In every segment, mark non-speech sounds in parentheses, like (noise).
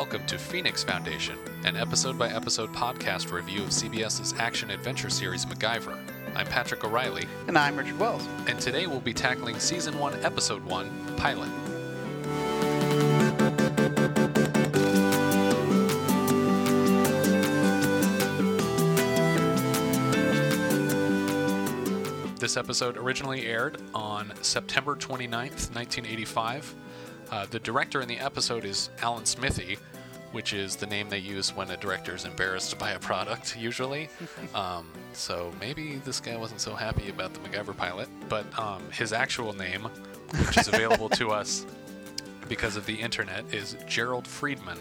welcome to Phoenix Foundation, an episode by episode podcast review of CBS's action adventure series MacGyver. I'm Patrick O'Reilly, And I'm Richard Wells. and today we'll be tackling Season 1, Episode 1, Pilot. This episode originally aired on September 29th, 1985. Uh, the director in the episode is Alan Smithee, which is the name they use when a director is embarrassed by a product, usually. (laughs) um, so maybe this guy wasn't so happy about the MacGyver pilot, but um, his actual name, which is available to (laughs) us because of the internet, is Jerrold Freedman.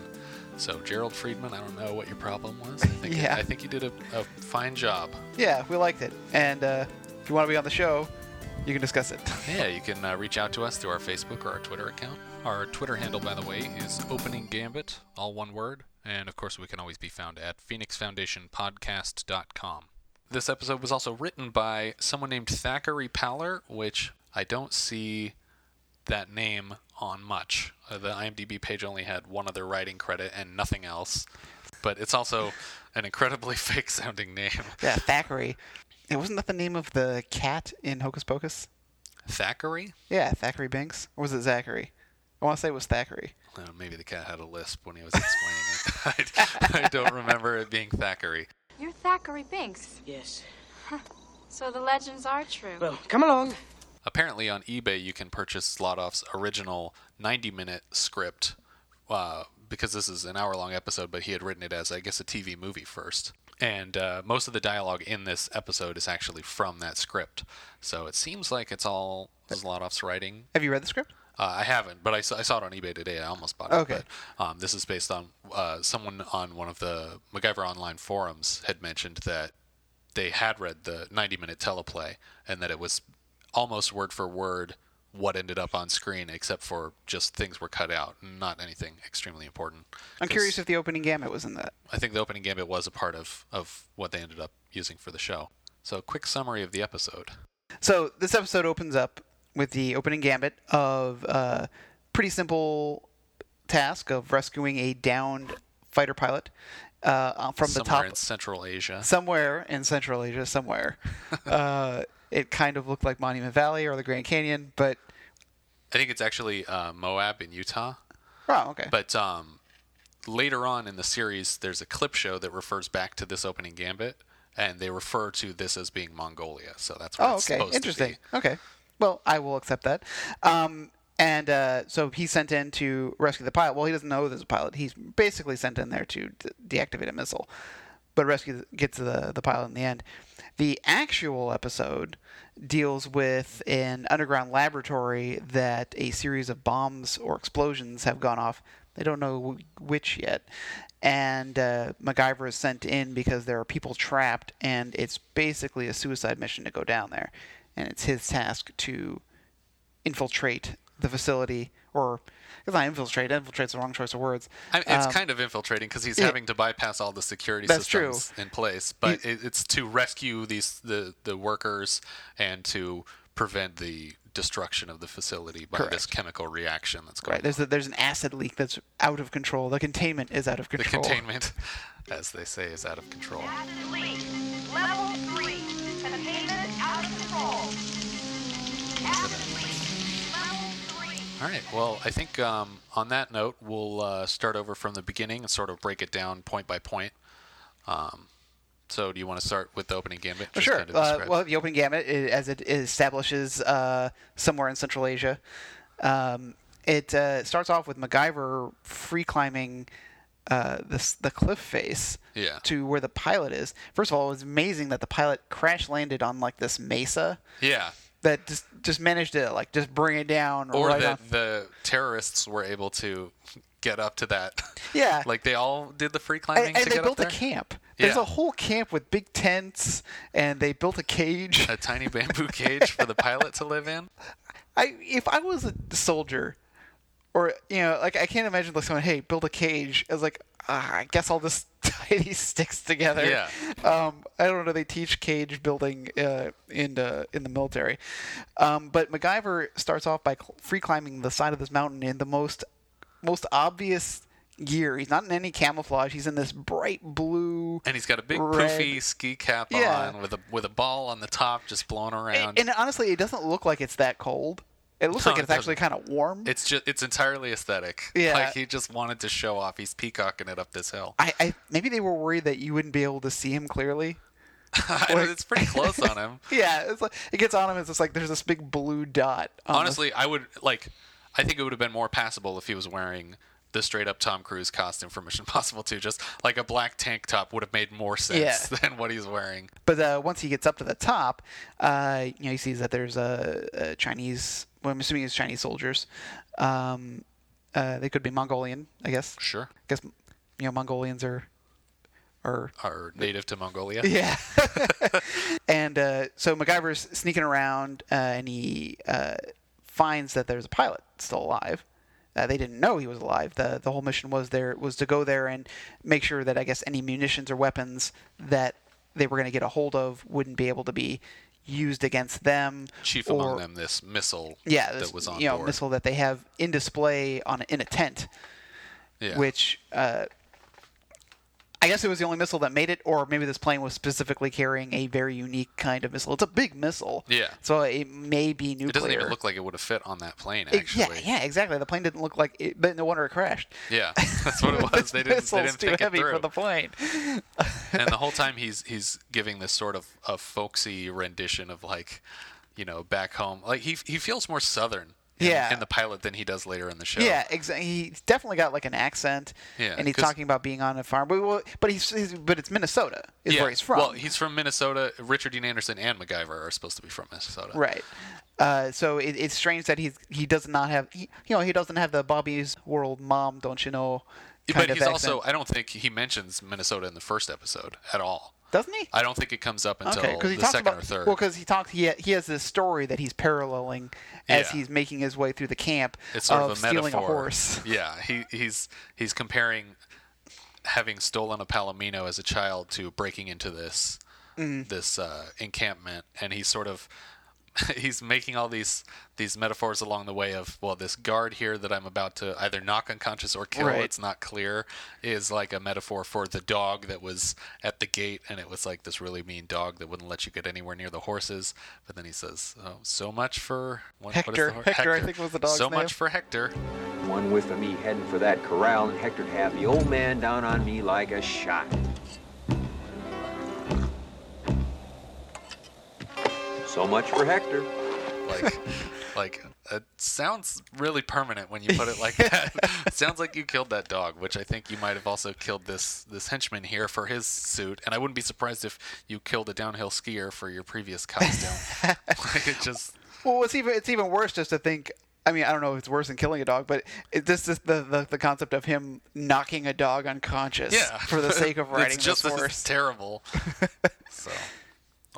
So Jerrold Freedman, I don't know what your problem was. I think, Yeah. I think you did a, a fine job. Yeah, we liked it. And uh, if you want to be on the show, you can discuss it. Yeah, you can uh, reach out to us through our Facebook or our Twitter account. Our Twitter handle, by the way, is Opening Gambit, all one word. And of course, we can always be found at PhoenixFoundationPodcast.com. This episode was also written by someone named Thackary Pallor, which I don't see that name on much. Uh, the IMDb page only had one other writing credit and nothing else. But it's also an incredibly (laughs) fake sounding name. yeah, Thackeray. It wasn't that the name of the cat in Hocus Pocus? Thackeray? Yeah, Thackery Binx. Or was it Zachary? I want to say it was Thackeray. Uh, maybe the cat had a lisp when he was explaining it. (laughs) I, I don't remember it being Thackeray. You're Thackery Binx, Yes. so the legends are true. Well, come along. Apparently, on eBay, you can purchase Zlotoff's original 90 minute script uh, because this is an hour long episode, but he had written it as, I guess, a TV movie first. And uh, most of the dialogue in this episode is actually from that script. So it seems like it's all Zlotoff's writing. Have you read the script? Uh, I haven't, but I saw, I saw it on eBay today. I almost bought it. Okay. But, um, this is based on uh, someone on one of the MacGyver Online forums had mentioned that they had read the 90 minute teleplay and that it was almost word for word what ended up on screen, except for just things were cut out, not anything extremely important. I'm curious if the opening gambit was in that. I think the opening gambit was a part of, of what they ended up using for the show. So, a quick summary of the episode. So this episode opens up with the opening gambit of a pretty simple task of rescuing a downed fighter pilot uh, from the Somewhere top in Central Asia. somewhere in Central Asia, somewhere. (laughs) uh, it kind of looked like Monument Valley or the Grand Canyon, but I think it's actually uh, Moab in Utah. oh, okay. But um, later on in the series, there's a clip show that refers back to this opening gambit, and they refer to this as being Mongolia. So that's what oh, it's okay, supposed interesting. to be. Okay, well, I will accept that. Um, and uh, so he's sent in to rescue the pilot. Well, he doesn't know there's a pilot. He's basically sent in there to de- deactivate a missile, but rescue gets the the pilot in the end. The actual episode deals with an underground laboratory that a series of bombs or explosions have gone off. They don't know wh- which yet. And uh, MacGyver is sent in because there are people trapped, and it's basically a suicide mission to go down there. And it's his task to infiltrate the facility, or it's not infiltrate. Infiltrate's the wrong choice of words. I it's Um, kind of infiltrating because he's yeah. having to bypass all the security That's true. systems in place, but it, it's to rescue these the the workers and to prevent the destruction of the facility by this chemical reaction that's going Right. There's a, there's an acid leak that's out of control. The containment is out of control. the control. containment, (laughs) as they say, is out of control. Leak. Level 3. All right. Well, I think um, on that note, we'll uh, start over from the beginning and sort of break it down point by point. Um, so, do you want to start with the opening gambit? Well, Just sure. kind of Uh, well, the opening gambit, i as it establishes uh, somewhere in Central Asia, um, it uh, starts off with MacGyver free climbing uh, this, the cliff face Yeah. to where the pilot is. First of all, it was amazing that the pilot crash landed on like this mesa yeah. That just just managed to like just bring it down Or right that on. the terrorists were able to get up to that. Yeah. (laughs) like they all did the free climbing And, and they built up a camp. There's Yeah. a whole camp with big tents, and they built a cage. A tiny bamboo cage for the pilot to live in. I if I was a soldier, or you know, like I can't imagine like someone, hey, build a cage. I was like, ah, I guess I'll just tie these sticks together. Yeah. Um, I don't know. They teach cage building uh, in the in the military, um, but MacGyver starts off by cl- free climbing the side of this mountain in the most most obvious gear. He's not in any camouflage. He's in this bright blue. And he's got a big Red. poofy ski cap Yeah. on with a with a ball on the top just blowing around. And honestly, it doesn't look like it's that cold. It looks No, like it it's actually kind of warm. it's just it's entirely aesthetic. Yeah. Like he just wanted to show off. He's peacocking it up this hill. I, I maybe they were worried that you wouldn't be able to see him clearly. (laughs) it's pretty close on him. (laughs) Yeah, it's like it gets on him. It's just like there's this big blue dot. on the- Honestly, I would like. I think it would have been more passable if he was wearing the straight up Tom Cruise costume from Mission (laughs) Impossible 2. Just like a black tank top would have made more sense Yeah. than what he's wearing. But uh, once he gets up to the top, uh, you know, he sees that there's a, a Chinese. Well, I'm assuming it's Chinese soldiers. Um, uh, they could be Mongolian, I guess. Sure. I guess you know Mongolians are, are Are native to Mongolia. yeah. (laughs) (laughs) and uh, so MacGyver's sneaking around, uh, and he uh, finds that there's a pilot still alive. Uh, they didn't know he was alive. the The whole mission was there was to go there and make sure that I guess any munitions or weapons that they were going to get a hold of wouldn't be able to be used against them. Chief or, among them, this missile yeah, this, that was on you know board. missile that they have in display on in a tent yeah. which uh, I guess it was the only missile that made it, or maybe this plane was specifically carrying a very unique kind of missile. It's a big missile. Yeah. So it may be nuclear. it doesn't even look like it would have fit on that plane. It- Actually. yeah, yeah, exactly. The plane didn't look like it, but no wonder it crashed. Yeah, (laughs) that's what it (laughs) was. They didn't. They didn't too think it heavy through. for the plane. and the whole (laughs) time he's he's giving this sort of a folksy rendition of like, you know, back home. Like he he feels more southern. In, Yeah. in the pilot than he does later in the show. Yeah, exactly. He's definitely got like an accent. Yeah, and he's talking about being on a farm, but well, but he's, he's but it's Minnesota is Yeah. where he's from. Well, he's from Minnesota. Richard Dean Anderson and MacGyver are supposed to be from Minnesota. Right. Uh, so it, it's strange that he's he does not have he, you know he doesn't have the Bobby's World Mom don't you know But of he's accent. also. I don't think he mentions Minnesota in the first episode at all. doesn't he? I don't think it comes up until Okay, he the talks second about or third. well, because he talks he he has this story that he's paralleling as Yeah. he's making his way through the camp it's sort of, a stealing metaphor. a horse. (laughs) Yeah, he he's he's comparing having stolen a palomino as a child to breaking into this Mm-hmm. this uh, encampment, and he's sort of (laughs) he's making all these these metaphors along the way of well, this guard here that I'm about to either knock unconscious or kill. Right. It's not clear. Is like a metaphor for the dog that was at the gate, and it was like this really mean dog that wouldn't let you get anywhere near the horses. But then he says, "Oh, so much for what, what is Hector. the hor- Hector, I think was the dog's So name. much for Hector." One whiff of me heading for that corral, and Hector'd have the old man down on me like a shot. So much for Hector. like (laughs) like it sounds really permanent when you put it like (laughs) that it (laughs) sounds like you killed that dog which i think you might have also killed this this henchman here for his suit and i wouldn't be surprised if you killed a downhill skier for your previous costume like it just Well, it's even it's even worse just to think. I mean, I don't know if it's worse than killing a dog, but it, this is the, the the concept of him knocking a dog unconscious yeah for the sake of riding it's just this as horse. terrible so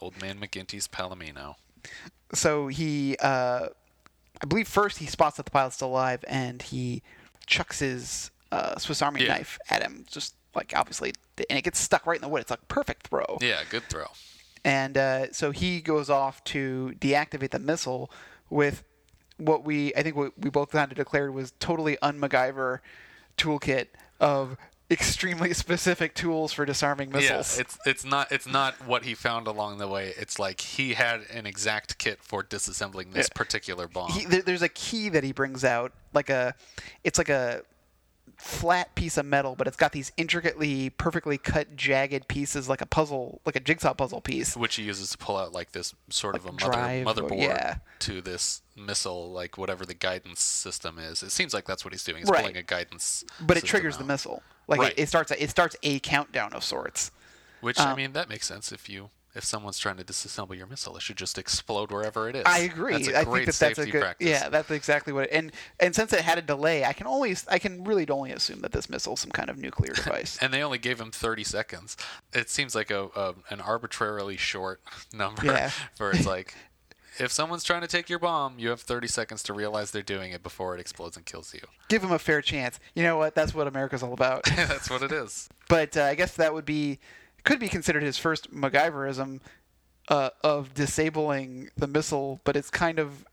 old man mcginty's palomino so he uh, I believe first he spots that the pilot's still alive and he chucks his uh, Swiss Army Yeah. knife at him, just like obviously, and it gets stuck right in the wood. It's like perfect throw. yeah good throw And uh, so he goes off to deactivate the missile with what we I think what we both kind of declared was totally un-MacGyver toolkit of extremely (laughs) specific tools for disarming missiles. Yeah, it's it's not it's not what he found along the way. It's like he had an exact kit for disassembling this Yeah. particular bomb. he, there, there's a key that he brings out, like a, it's like a flat piece of metal, but it's got these intricately, perfectly cut, jagged pieces, like a puzzle, like a jigsaw puzzle piece. which he uses to pull out like this sort of a Like mother, drive or- motherboard yeah. to this missile, like whatever the guidance system is. It seems like that's what he's doing. He's Right. pulling a guidance. But it triggers the missile. Like Right. it, it starts, a, it starts a countdown of sorts. Which I um, mean, that makes sense if you if someone's trying to disassemble your missile, it should just explode wherever it is. I agree. That's a I great think that that's a safety good. practice. Yeah, that's exactly what. It, and and since it had a delay, I can only, I can really only assume that this missile is some kind of nuclear (laughs) device. and they only gave him 30 seconds. It seems like a, a an arbitrarily short (laughs) number. Yeah. (laughs) For it's like, if someone's trying to take your bomb, you have 30 seconds to realize they're doing it before it explodes and kills you. Give him a fair chance. You know what? That's what America's all about. (laughs) That's what it is. but uh, I guess that would be could be considered his first MacGyverism uh, of disabling the missile, but it's kind of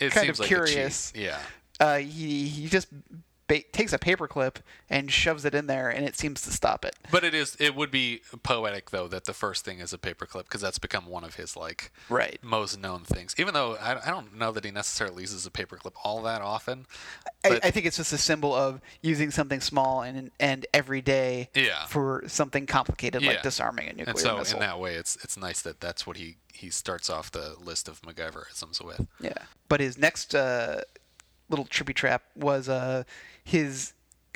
It Kind seems of like a cheat. curious. Yeah. uh, he he just ba- takes a paperclip and shoves it in there, and it seems to stop it. But it is it would be poetic though that the first thing is a paperclip because that's become one of his like Right. most known things. Even though I, I don't know that he necessarily uses a paperclip all that often. I, But I think it's just a symbol of using something small and and everyday Yeah. for something complicated Yeah. like disarming a nuclear and so missile. in that way, it's it's nice that that's what he he starts off the list of MacGyverisms with. Yeah. But his next uh, little trippy trap was uh, his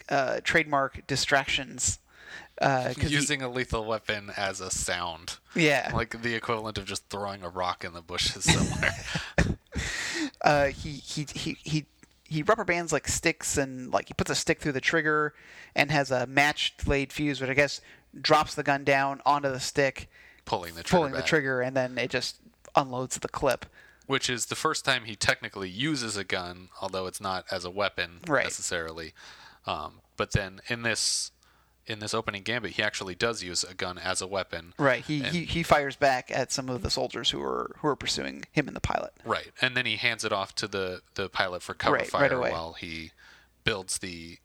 uh, trademark distractions. Uh, 'cause he- Using a lethal weapon as a sound. yeah. Like the equivalent of just throwing a rock in the bushes (laughs) somewhere. uh, he, he he he he rubber bands like sticks and like he puts a stick through the trigger and has a match laid fuse, which I guess drops the gun down onto the stick, pulling the trigger pulling the trigger, and then it just unloads the clip. Which is the first time he technically uses a gun, although it's not as a weapon Right. necessarily. Um, but then in this in this opening gambit, he actually does use a gun as a weapon. Right. He, And- he he fires back at some of the soldiers who are who are pursuing him and the pilot. Right, and then he hands it off to the the pilot for cover Right, fire right while he builds the.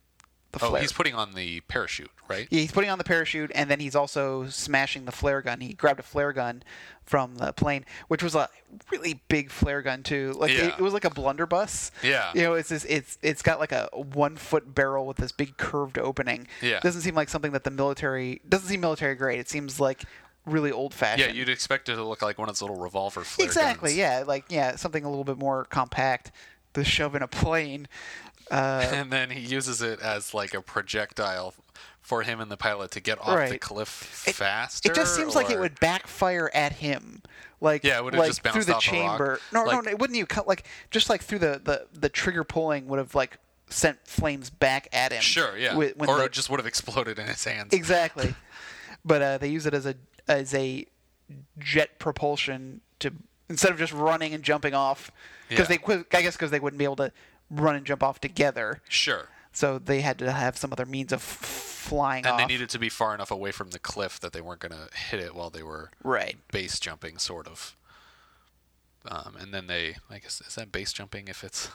The oh, he's putting on the parachute, right? Yeah, he's putting on the parachute, and then he's also smashing the flare gun. He grabbed a flare gun from the plane, which was a really big flare gun too. Like Yeah. it, it was like a blunderbuss. Yeah. You know, it's this, it's it's got like a one foot barrel with this big curved opening. Yeah. Doesn't seem like something that the military doesn't seem military grade. It seems like really old fashioned. Yeah, you'd expect it to look like one of those little revolver flare exactly. guns. Yeah, like yeah, something a little bit more compact to shove in a plane. Uh, (laughs) and then he uses it as like a projectile for him and the pilot to get off the cliff It- faster. It just seems like it would backfire at him. Like Yeah, it would've like just through the off a rock. chamber. No, Like- no, it wouldn't. You cut like just like through the, the the trigger pulling would have like sent flames back at him. Sure, yeah. When or the- it just would have exploded in his hands. exactly. (laughs) but uh, they use it as a as a jet propulsion to instead of just running and jumping off because Yeah. they I guess because they wouldn't be able to run and jump off together. Sure. So they had to have some other means of flying And off. they needed to be far enough away from the cliff that they weren't going to hit it while they were right. base jumping, sort of. Um, and then they, I guess, is that base jumping if it's.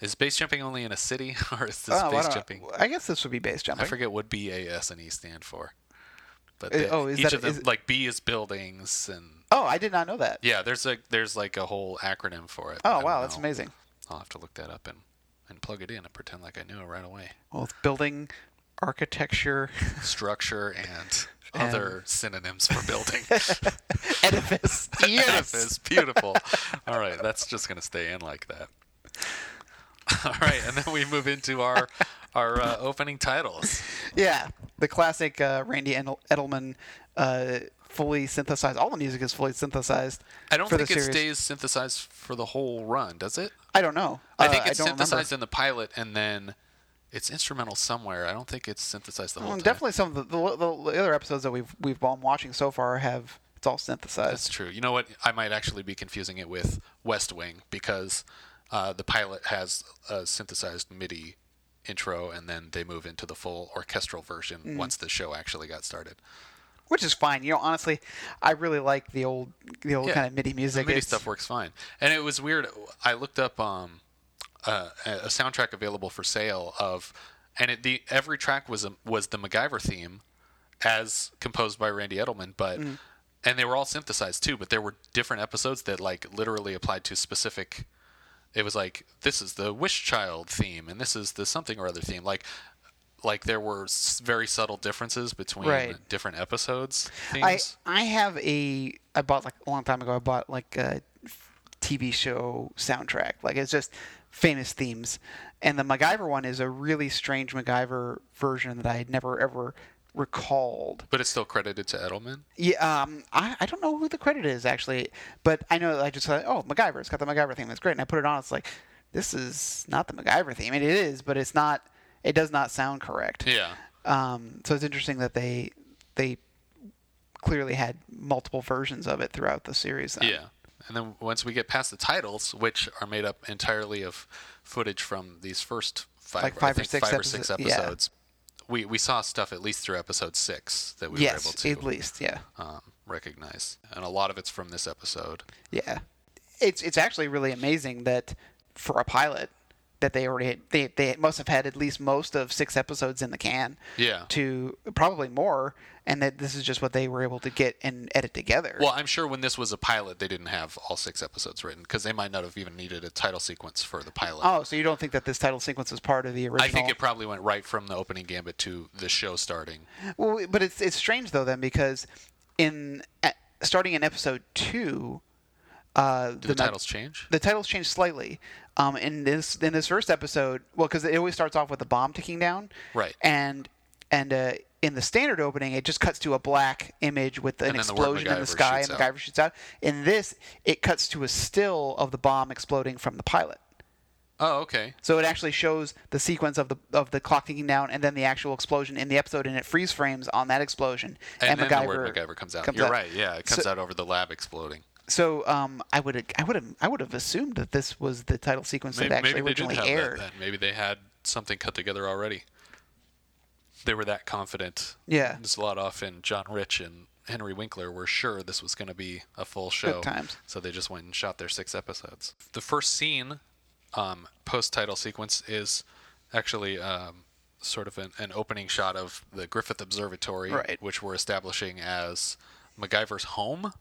Is base jumping only in a city, (laughs) or is this Oh, I base don't- jumping? I guess this would be base jumping. I forget what B, A, S, and E stand for. But they- oh, is each that- of them, like B is buildings, and Oh, I did not know that. yeah, there's a there's like a whole acronym for it. Oh wow, that's amazing. I'll have to look that up and and plug it in and pretend like I knew it right away. Well, building, architecture, (laughs) Structure and other synonyms for building. (laughs) (laughs) edifice. yes. Edifice, beautiful. All right, that's just gonna stay in like that. All right, and then we move into our our uh, opening titles. Yeah, the classic uh, Randy Edelman, uh, fully synthesized. All the music is fully synthesized. I don't think it series. stays synthesized for the whole run, does it? I don't know. I Uh, think it's remember. synthesized in the pilot, and then it's instrumental somewhere. I don't think it's synthesized the whole Well, time. definitely some of the, the, the, the other episodes that we've we've been watching so far have it's all synthesized. That's true. You know what? I might actually be confusing it with West Wing because uh, the pilot has a synthesized MIDI intro, and then they move into the full orchestral version Mm. once the show actually got started. Which is fine. You know, honestly, I really like the old the old Yeah, kind of MIDI music. The MIDI It's- stuff works fine, and it was weird. I looked up um, uh, a soundtrack available for sale of, and it, the every track was a, was the MacGyver theme, as composed by Randy Edelman, but. Mm. And they were all synthesized too, but there were different episodes that like literally applied to specific. It was like this is the Wish Child theme, and this is the something or other theme. Like, like there were very subtle differences between Right. different episodes. I Themes. I have a I bought like a long time ago. I bought like a TV show soundtrack. Like it's just famous themes, and the MacGyver one is a really strange MacGyver version that I had never ever recalled. but it's still credited to Edelman. Yeah, um, I, I don't know who the credit is actually, but I know I just thought, oh, MacGyver, it's got the MacGyver theme. That's great, and I put it on. It's like this is not the MacGyver theme. And it is, but it's not. It does not sound correct. Yeah. Um, so it's interesting that they they clearly had multiple versions of it throughout the series. Then. Yeah. And then once we get past the titles, which are made up entirely of footage from these first five, Like five or six five or six episodes- yeah. we, we saw stuff at least through episode six that we were able Yes, to at least, yeah, um, recognize. And a lot of it's from this episode. yeah. It's it's actually really amazing that for a pilot that they already had, they they must have had at least most of six episodes in the can. Yeah. To probably more, and that this is just what they were able to get and edit together. Well, I'm sure when this was a pilot, they didn't have all six episodes written because they might not have even needed a title sequence for the pilot. oh, so you don't think that this title sequence was part of the original? I think it probably went right from the opening gambit to the show starting. Well, but it's it's strange though then because in at, starting in episode two, uh, Do the, titles change? the titles change slightly. Um, in this in this first episode, well, because it always starts off with the bomb ticking down, Right. And and uh, in the standard opening, it just cuts to a black image with an And then the explosion in the sky, and out. MacGyver shoots out. In this, it cuts to a still of the bomb exploding from the pilot. Oh, okay. So it actually shows the sequence of the of the clock ticking down, and then the actual explosion in the episode, and it freeze frames on that explosion. And, then MacGyver the word MacGyver comes out. comes You're out. right. Yeah, it comes So- out over the lab exploding. So um, I would I would have I would have assumed that this was the title sequence Maybe, that actually maybe they did originally aired. that. Maybe they had something cut together already. They were that confident. Yeah. Zlotoff and John Rich and Henry Winkler were sure this was going to be a full show. times. So they just went and shot their six episodes. The first scene, um, post-title sequence, is actually um, sort of an, an opening shot of the Griffith Observatory, Right. which we're establishing as MacGyver's home.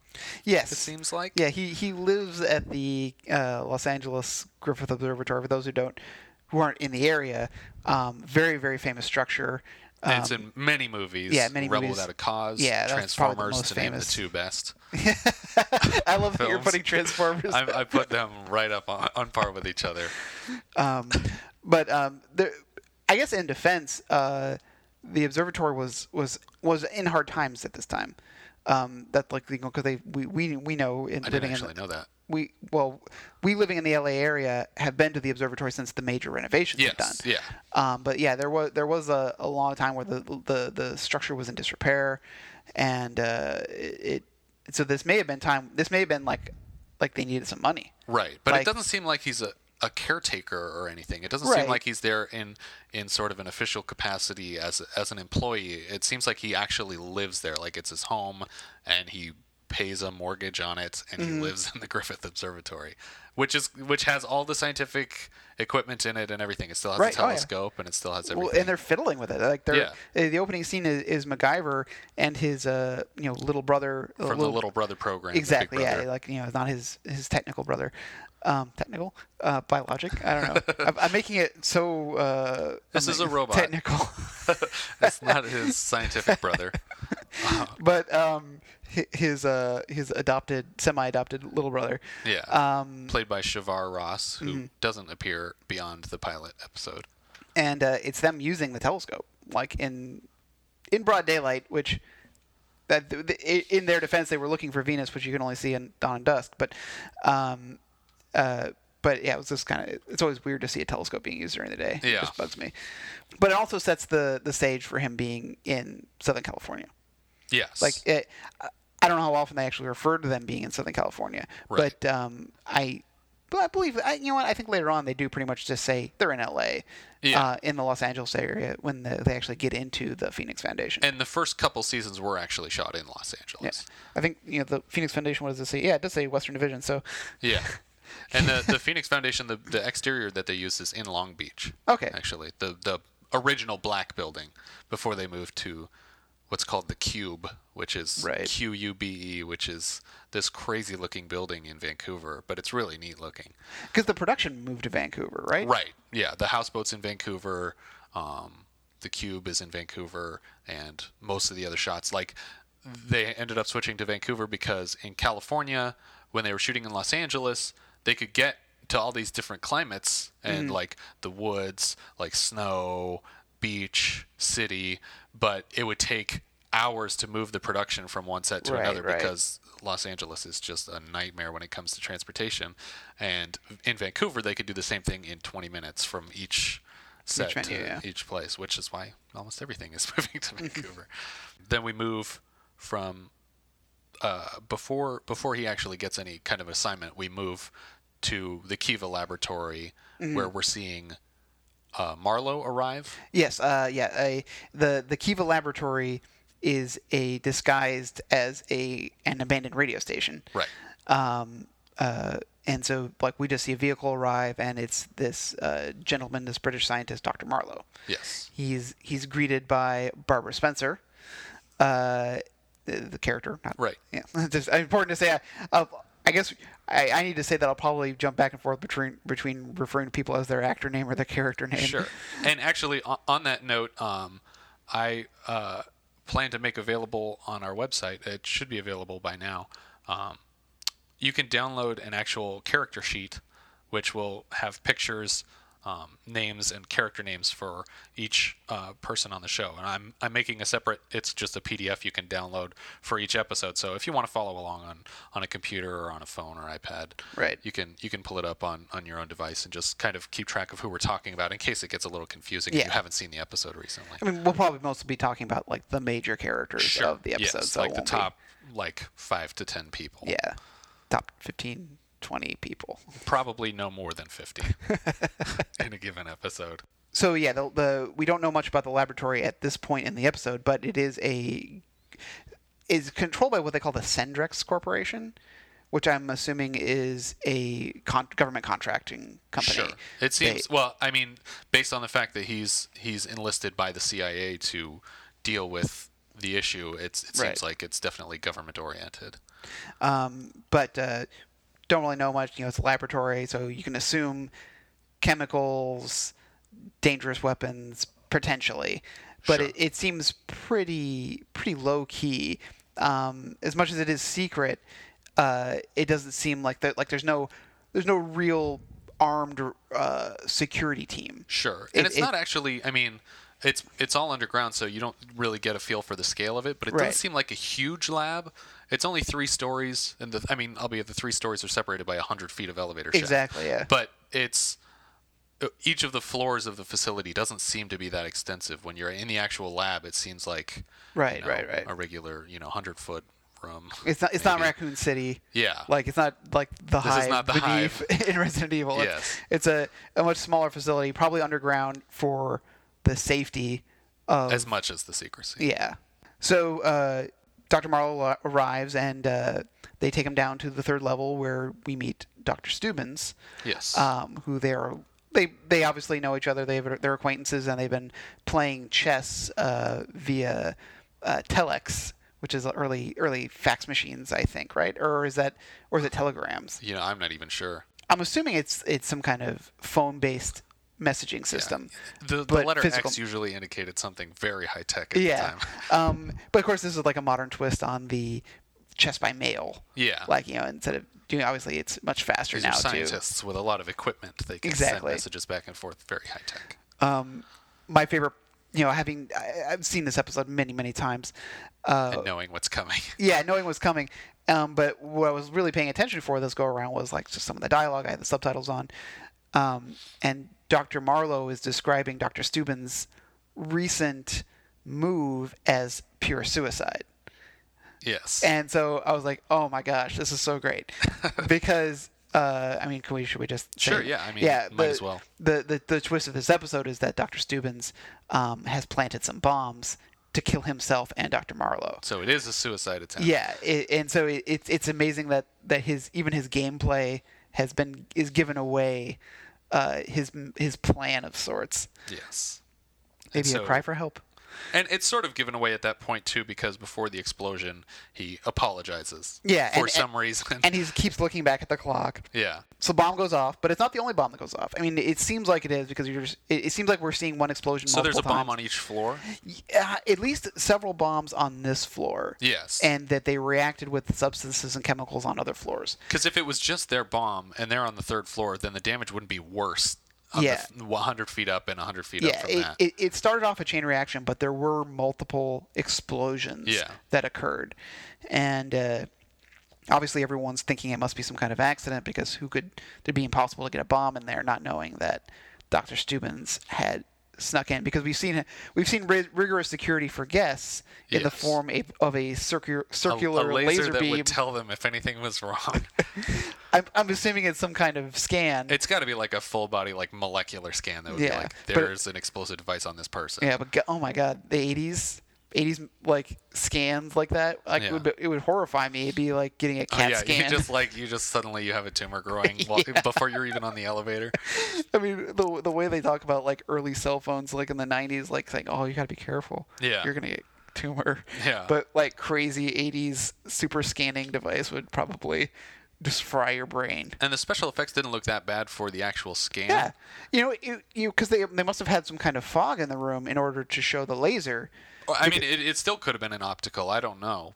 Yes, It seems like. Yeah, he he lives at the uh, Los Angeles Griffith Observatory. For those who don't, who aren't in the area, um, very very famous structure. And it's Um, in many movies. yeah, many Rebel movies. Without a Cause. Yeah, that's probably the Transformers, to name the two best. (laughs) I love that you're putting Transformers. (laughs) I, I put them right up on, on par with each other. um, but um, there, I guess in defense, uh, the observatory was was was in hard times at this time. Um, that like you know because they we, we we know in I living didn't actually in know that. we well we living in the LA area have been to the observatory since the major renovations Yes, were done. yeah. Um, but yeah, there was there was a, a long time where the, the the structure was in disrepair, and uh, it, it so this may have been time. This may have been like like they needed some money. Right, but Like- it doesn't seem like he's a, a caretaker or anything. It doesn't Right. seem like he's there in in sort of an official capacity as as an employee. It seems like he actually lives there, like it's his home, and he pays a mortgage on it, and Mm-hmm. he lives in the (laughs) Griffith Observatory, which is which has all the scientific equipment in it and everything. It still has Right, a oh, yeah. telescope, and it still has Well, everything. and they're fiddling with it. Like they're Yeah. uh, the opening scene is, is MacGyver and his uh you know little brother from the Little Brother program. exactly yeah like you know not his his technical brother um technical uh biologic I don't know I'm, I'm making it so uh (laughs) This I'm is a robot. technical (laughs) it's not his scientific brother. (laughs) but um his uh his adopted semi-adopted little brother Yeah. um played by Shavar Ross, who doesn't appear beyond the pilot episode. and uh, it's them using the telescope like in in broad daylight which that th- th- in their defense they were looking for venus which you can only see in dawn and dusk but um uh but yeah it was just kind of it's always weird to see a telescope being used during the day it Yeah. just bugs me but it also sets the the stage for him being in southern california Yes. like it, I don't know how often they actually refer to them being in Southern California, Right. but um, I, but I believe I, you know what I think later on they do pretty much just say they're in L.A. Yeah. Uh, in the Los Angeles area when the, they actually get into the Phoenix Foundation. and the first couple seasons were actually shot in Los yeah. Angeles. I think you know the Phoenix Foundation. What does it say? Yeah, it does say Western Division. So Yeah. (laughs) And the, the (laughs) Phoenix Foundation, the, the exterior that they use is in Long Beach. Okay. Actually, the the original black building before they moved to what's called the Cube, which is Right. Q U B E, which is this crazy looking building in Vancouver, but it's really neat looking. because the production moved to Vancouver, right? Right. Yeah. The houseboat's in Vancouver. Um, the cube is in Vancouver, and most of the other shots, like they ended up switching to Vancouver because in California, when they were shooting in Los Angeles, they could get to all these different climates and like the woods, like snow, beach, city, but it would take hours to move the production from one set to Right, another right. because Los Angeles is just a nightmare when it comes to transportation. And in Vancouver, they could do the same thing in 20 minutes from each set venue, to yeah. each place, which is why almost everything is (laughs) moving to (laughs) Vancouver. then we move from uh, before before he actually gets any kind of assignment, we move to the Kiva laboratory Mm-hmm. where we're seeing uh, Marlowe arrive. Yes, uh, yeah. A, the the Kiva Laboratory is a disguised as a an abandoned radio station. Right. Um, uh, and so like we just see a vehicle arrive, and it's this uh, gentleman, this British scientist, Dr. Marlowe. Yes. He's he's greeted by Barbara Spencer, uh, the, the character. Not, Right. Yeah. (laughs) Just important to say. Uh, I guess I, I need to say that I'll probably jump back and forth between between referring to people as their actor name or their character name. Sure. And actually, on, on that note, um, I uh, plan to make available on our website. It should be available by now. Um, you can download an actual character sheet, which will have pictures, um, names, and character names for each uh, person on the show. And I'm I'm making a separate. It's just a PDF you can download for each episode. So if you want to follow along on on a computer or on a phone or iPad, Right. you can you can pull it up on on your own device and just kind of keep track of who we're talking about in case it gets a little confusing if Yeah. you haven't seen the episode recently. I mean, we'll probably mostly be talking about like the major characters of the episode. Yes, so like the won't be- top like five to ten people. yeah, top 15, 20 people. Probably no more than fifty (laughs) in a given episode. So yeah, the, the we don't know much about the laboratory at this point in the episode, but it is a is controlled by what they call the Sendrex Corporation, which I'm assuming is a con- government contracting company. Sure. It seems They- well, I mean, based on the fact that he's he's enlisted by the CIA to deal with the issue, it's it seems Right. like it's definitely government oriented. um, but uh, don't really know much. You know, it's a laboratory, so you can assume chemicals, dangerous weapons, potentially. But Sure. it, it seems pretty pretty low key. Um, as much as it is secret, uh, it doesn't seem like that. Like there's no there's no real armed uh, security team. Sure, It- and it's it- not actually. I mean, it's it's all underground, so you don't really get a feel for the scale of it. But it Right. doesn't seem like a huge lab. It's only three stories, and the I mean, albeit the three stories are separated by hundred feet of elevator shaft. Exactly, yeah. But it's uh, each of the floors of the facility doesn't seem to be that extensive. When you're in the actual lab, it seems like you Right, know, right, right. a regular you know hundred foot room. It's not. It's not. Raccoon City. Yeah. Like it's not like the This is not the Hive. (laughs) in Resident Evil. It's, Yes. It's a, a much smaller facility, probably underground for the safety of. as much as the secrecy. yeah. So uh, Dr. Marlowe arrives and uh, they take him down to the third level where we meet Dr. Stubbins. Yes. Um, who they are. They, they obviously know each other. They they're acquaintances, and they've been playing chess uh, via uh, telex, which is early early fax machines, I think, right? Or is that or is it telegrams? you know, I'm not even sure. I'm assuming it's it's some kind of phone based messaging system. The, the letter physical- X usually indicated something very high tech at Yeah. the time. (laughs) um, but of course, this is like a modern twist on the chess by mail. Yeah. Like you know, instead of doing obviously it's much faster These now are too. scientists with a lot of equipment. They can Exactly. send messages back and forth. Very high tech. Um, my favorite, you know, having I, I've seen this episode many many times. Uh, and knowing what's coming. (laughs) yeah, knowing what's coming. Um, but what I was really paying attention for this go around was like just some of the dialogue. I had the subtitles on, um, and Dr. Marlowe is describing Dr. Stubbins' recent move as pure suicide. Yes. And so I was like, "Oh my gosh, this is so great!" (laughs) because uh, I mean, can we should we just Sure, yeah, I mean, yeah, might the, as well. The, the the twist of this episode is that Dr. Stubbins um, has planted some bombs to kill himself and Dr. Marlowe. so it is a suicide attempt. Yeah, it, and so it, it's it's amazing that that his even his gameplay has been is given away uh, his his plan of sorts. Yes. Maybe so- a cry for help. And it's sort of given away at that point too, because before the explosion, he apologizes. Yeah, For and- some reason. And he (laughs) keeps looking back at the clock. yeah. So bomb goes off, but it's not the only bomb that goes off. I mean, it seems like it is because you're just, it, it seems like we're seeing one explosion. So there's a multiple bomb on each floor. Yeah, at least several bombs on this floor. Yes. And that they reacted with substances and chemicals on other floors. Because if it was just their bomb and they're on the third floor, then the damage wouldn't be worse. Yeah. The, 100 feet up and 100 feet up Yeah, from it, that. it, it started off a chain reaction, but there were multiple explosions Yeah. that occurred. And uh, obviously, everyone's thinking it must be some kind of accident because who could, it'd be impossible to get a bomb in there not knowing that Dr. Stubbins had snuck in because we've seen we've seen ri- rigorous security for guests in the form of, of a circular A- circular a, laser, that beam. would tell them if anything was wrong. (laughs) I'm, I'm assuming it's some kind of scan. it's got to be like a full body, like molecular scan that would be Yeah, like, but- there's an explosive device on this person. yeah, but oh my god, the 80s 80s like scans like that. Like Yeah. it, would be, it would horrify me. It'd be like getting a Oh, CAT yeah, scan. you just like (laughs) you just suddenly you have a tumor (laughs) growing while, before you're even on the elevator. (laughs) I mean, the the way they talk about like early cell phones, like in the '90s, like saying, "Oh, you got to be careful. Yeah. you're gonna get tumor." Yeah. But like crazy '80s super scanning device would probably just fry your brain. And the special effects didn't look that bad for the actual scan. Yeah, you know, you you because they they must have had some kind of fog in the room in order to show the laser. Well, I mean, it, it still could have been an optical. I don't know,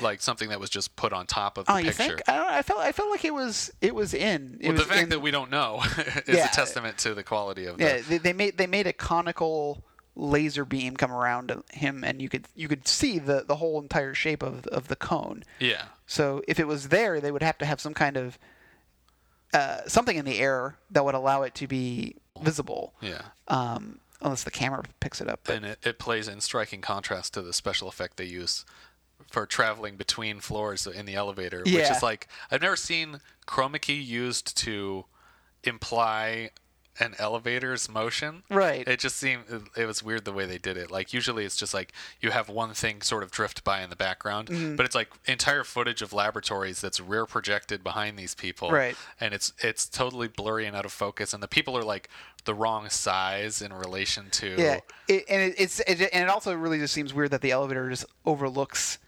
like something that was just put on top of the Oh, you picture. think? I, don't know, I felt I felt like it was it was in. It Well, was the fact in- that we don't know (laughs) is Yeah. a testament to the quality of the. Yeah, they, they made they made a conical laser beam come around him, and you could you could see the the whole entire shape of of the cone. Yeah. So if it was there, they would have to have some kind of uh, something in the air that would allow it to be visible. Yeah. Um, unless the camera picks it up. But and it, it plays in striking contrast to the special effect they use for traveling between floors in the elevator, which is like I've never seen chroma key used to imply an elevator's motion. Right. It just seemed it was weird the way they did it. Like usually it's just like you have one thing sort of drift by in the background, Mm-hmm. but it's like entire footage of laboratories that's rear projected behind these people. Right. And it's it's totally blurry and out of focus and the people are like the wrong size in relation to yeah, it, and it, it's it, and it also really just seems weird that the elevator just overlooks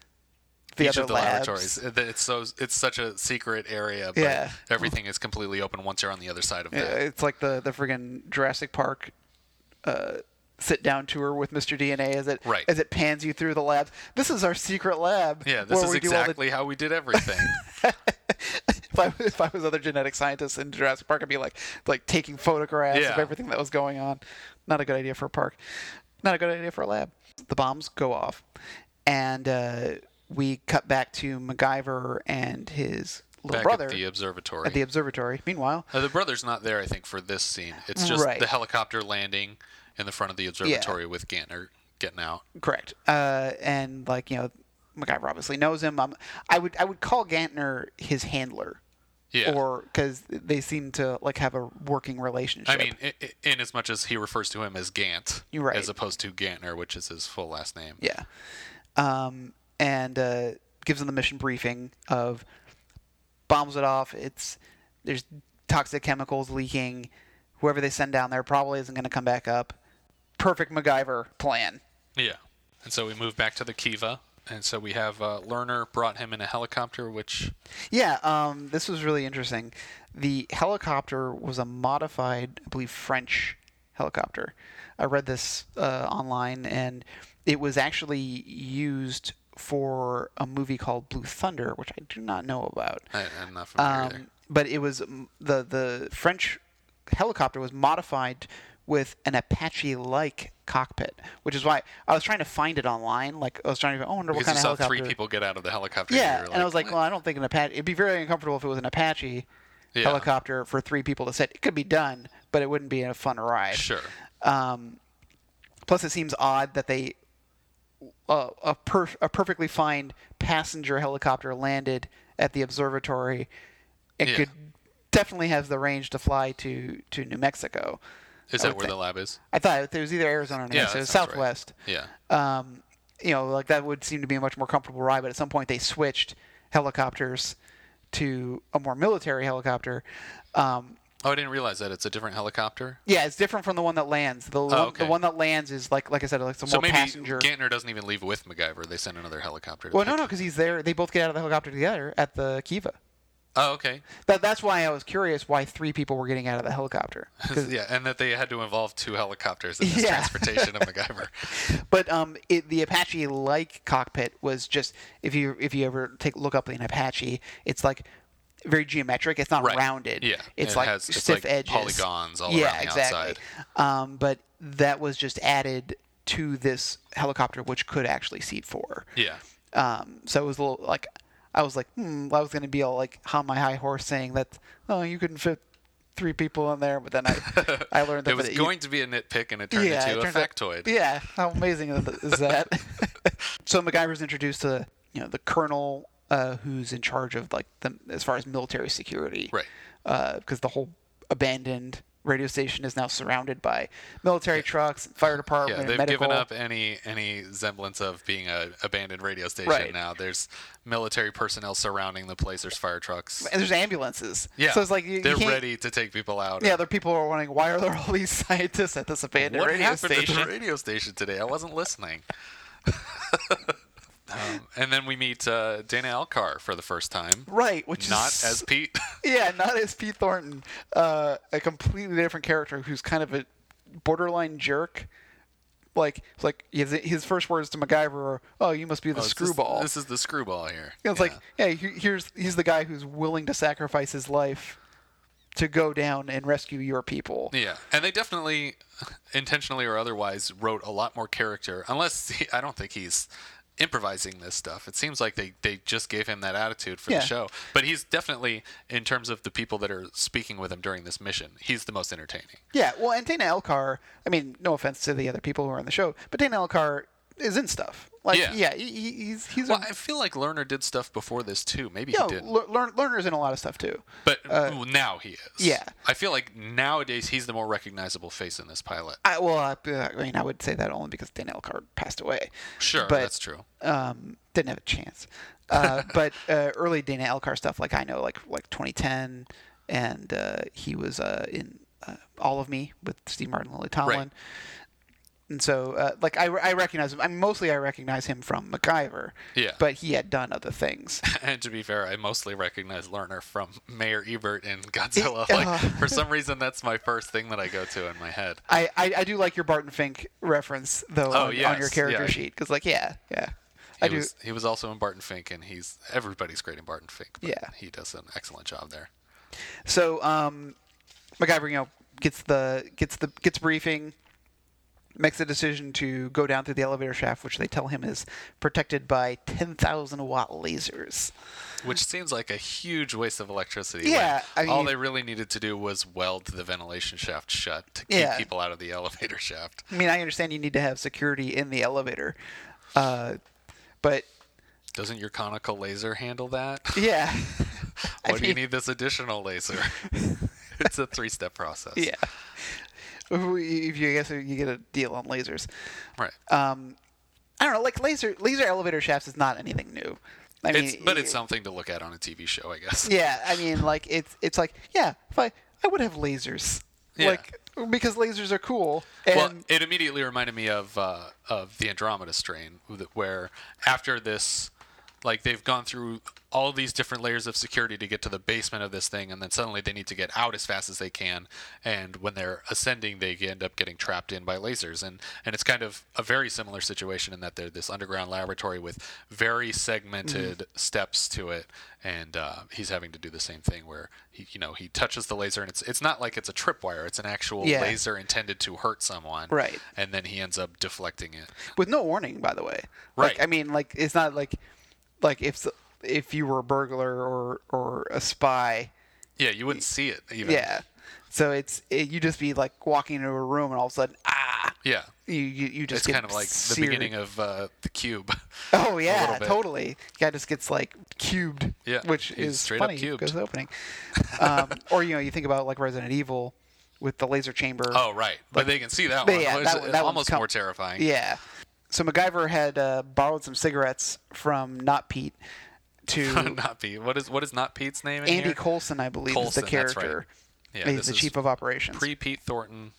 the each other of the labs. laboratories. It's so it's such a secret area, but Yeah. everything is completely open once you're on the other side of Yeah. It's like the the friggin' Jurassic Park uh, sit down tour with Mr. DNA as it Right. as it pans you through the labs. This is our secret lab. Yeah, this is all the- exactly how we did everything. (laughs) if, I, if I was other genetic scientists in Jurassic Park, I'd be like like taking photographs of everything that was going on. Not a good idea for a park. Not a good idea for a lab. The bombs go off, and uh, we cut back to MacGyver and his little Back brother at the observatory. at the observatory. Meanwhile, Uh, the brother's not there, I think, for this scene. It's just Right. the helicopter landing in the front of the observatory with Gantner getting out. Correct. Uh, and like you know, MacGyver obviously knows him. Um, I would I would call Gantner his handler, Yeah. or because they seem to like have a working relationship. I mean, in as much as he refers to him as Gant, You're right. as opposed to Gantner, which is his full last name. yeah. Um, and uh, gives them the mission briefing of bombs it off. It's there's toxic chemicals leaking. Whoever they send down there probably isn't going to come back up. Perfect MacGyver plan. Yeah. And so we move back to the Kiva. And so we have uh, Lerner brought him in a helicopter, which Yeah, um, this was really interesting. The helicopter was a modified, I believe, French helicopter. I read this uh, online, and it was actually used for a movie called Blue Thunder, which I do not know about. I, I'm not familiar. Um, but it was the the French helicopter was modified with an Apache-like cockpit, which is why I was trying to find it online. Like I was trying to, go, oh, I wonder what Because kind you of saw helicopter. three people get out of the helicopter. Yeah, you were and I was like, "What?" well, I don't think an Apache. It'd be very uncomfortable if it was an Apache Yeah. helicopter for three people to sit. It could be done, but it wouldn't be a fun ride. sure. Um, plus, it seems odd that they uh, a per- a perfectly fine passenger helicopter landed at the observatory. It Yeah. could definitely have the range to fly to to New Mexico. Is that where the lab is? I thought it was either Arizona or New Yeah, Mexico. that It was sounds right. Southwest Yeah. um, you know, like that would seem to be a much more comfortable ride. But at some point, they switched helicopters to a more military helicopter. Um, Oh, I didn't realize that. It's a different helicopter. yeah, it's different from the one that lands. The, one, Oh, okay. the one that lands is like, like I said, like some So more maybe passenger. Gantner doesn't even leave with MacGyver. They send another helicopter. Well, no, no, because he's there. They both get out of the helicopter together at the Kiva. Oh, okay. That, that's why I was curious why three people were getting out of the helicopter. (laughs) yeah, and that they had to involve two helicopters in this Yeah. transportation of (laughs) MacGyver. But um, it, the Apache like cockpit was just if you if you ever take look up an Apache, it's like very geometric. It's not Right. rounded. Yeah, it's it like has- it's stiff like edges, polygons all yeah, around the exactly. outside. Um, but that was just added to this helicopter, which could actually seat four. Yeah. Um, so it was a little like I was like, hmm, I was going to be all like on my high horse saying that oh you couldn't fit three people in there, but then I (laughs) I learned that It was going to be a nitpick and it turned yeah, into it a turned out- factoid. (laughs) yeah, how amazing is that? (laughs) so MacGyver's introduced to you know the colonel uh, who's in charge of like the as far as military security, Right. Because the whole abandoned radio station is now surrounded by military trucks, fire department, Yeah, they've medical. given up any any semblance of being a abandoned radio station Right. now. There's military personnel surrounding the place. There's fire trucks. And there's ambulances. Yeah, So it's like you, you they're can't- ready to take people out. Yeah, there people are wondering why are there all these (laughs) scientists at this abandoned what radio happened station? at the radio station today? I wasn't listening. (laughs) um, and then we meet uh, Dana Elcar for the first time. Right, which Not is as Pete. (laughs) yeah, not as Pete Thornton, uh, a completely different character who's kind of a borderline jerk. Like, like his, his first words to MacGyver are, "Oh, you must be the Oh, screwball." This, this is the screwball here. And it's like, yeah, he- here's he's the guy who's willing to sacrifice his life to go down and rescue your people. Yeah, and they definitely, (laughs) intentionally or otherwise, wrote a lot more character. Unless he, I don't think he's improvising this stuff. It seems like they, they just gave him that attitude for Yeah. the show. But he's definitely, in terms of the people that are speaking with him during this mission, he's the most entertaining. Yeah, well, and Dana Elcar. I mean, no offense to the other people who are on the show, but Dana Elcar is in stuff. Like, Yeah. yeah, he, he- he's he's Well, a I feel like Lerner did stuff before this too. Maybe yeah, he. Lear- Lear- Lerner's in a lot of stuff too. but well, now he is. yeah. I feel like nowadays he's the more recognizable face in this pilot. I, well, I, I mean, I would say that only because Dana Elcar passed away. Sure, but, that's true. Um, didn't have a chance. Uh, (laughs) but uh, early Dana Elcar stuff, like I know, like like 2010, and uh, he was uh, in uh, All of Me with Steve Martin, and Lily Tomlin. Right. And so, uh, like, I, I recognize him. I mostly I recognize him from MacGyver. Yeah. But he had done other things. (laughs) And to be fair, I mostly recognize Lerner from Mayor Ebert in Godzilla. Uh, Like for some reason, that's my first thing that I go to in my head. I, I, I do like your Barton Fink reference though Oh, on, on your character yeah. sheet because like yeah yeah He I do was he was also in Barton Fink, and he's everybody's great in Barton Fink. But Yeah. he does an excellent job there. So um, MacGyver, you know, gets the gets the gets briefing, makes the decision to go down through the elevator shaft, which they tell him is protected by ten thousand watt lasers. Which seems like a huge waste of electricity. Yeah, I all they really needed to do was weld the ventilation shaft shut to keep Yeah. people out of the (laughs) elevator shaft. I mean, I understand you need to have security in the elevator, uh, but Doesn't your conical laser handle that? (laughs) yeah, (laughs) I Why do you need this additional laser? it's a three-step process. yeah. (laughs) If you guess you get a deal on lasers, Right. um, I don't know. Like laser laser elevator shafts is not anything new. I it's, mean, but it's something to look at on a TV show, I guess. Yeah, I mean, (laughs) like it's it's like yeah, if I I would have lasers, Yeah. like because lasers are cool. And well, it immediately reminded me of uh, of the Andromeda strain, where after this, like they've gone through all these different layers of security to get to the basement of this thing, and then suddenly they need to get out as fast as they can. And when they're ascending, they end up getting trapped in by lasers, and and it's kind of a very similar situation in that they're this underground laboratory with very segmented Mm-hmm. steps to it, and uh, he's having to do the same thing where he, you know, he touches the laser, and it's it's not like it's a tripwire; it's an actual Yeah. laser intended to hurt someone, Right. And then he ends up deflecting it. with no warning, by the way. Like, Right. I mean, like it's not like like if if you were a burglar or or a spy, Yeah, you wouldn't see it even. yeah. So it's it, you just be like walking into a room and all of a sudden ah yeah. you you, you just It's kind of like seared. the beginning of uh, the cube. (laughs) Oh (laughs) yeah, totally. Guy just gets like cubed. Yeah, which is straight up funny cubed. because opening. (laughs) Um, or you know, you think about like Resident Evil with the laser chamber. oh right, but they can see that one. yeah, It's that that almost com- more terrifying. Yeah. So MacGyver had uh, borrowed some cigarettes from Not Pete to (laughs) not Pete. What is what is not Pete's name? In Andy here? Colson, I believe, Colson, is the that's right. character. Yeah, He's the chief of operations. Pre Pete Thornton,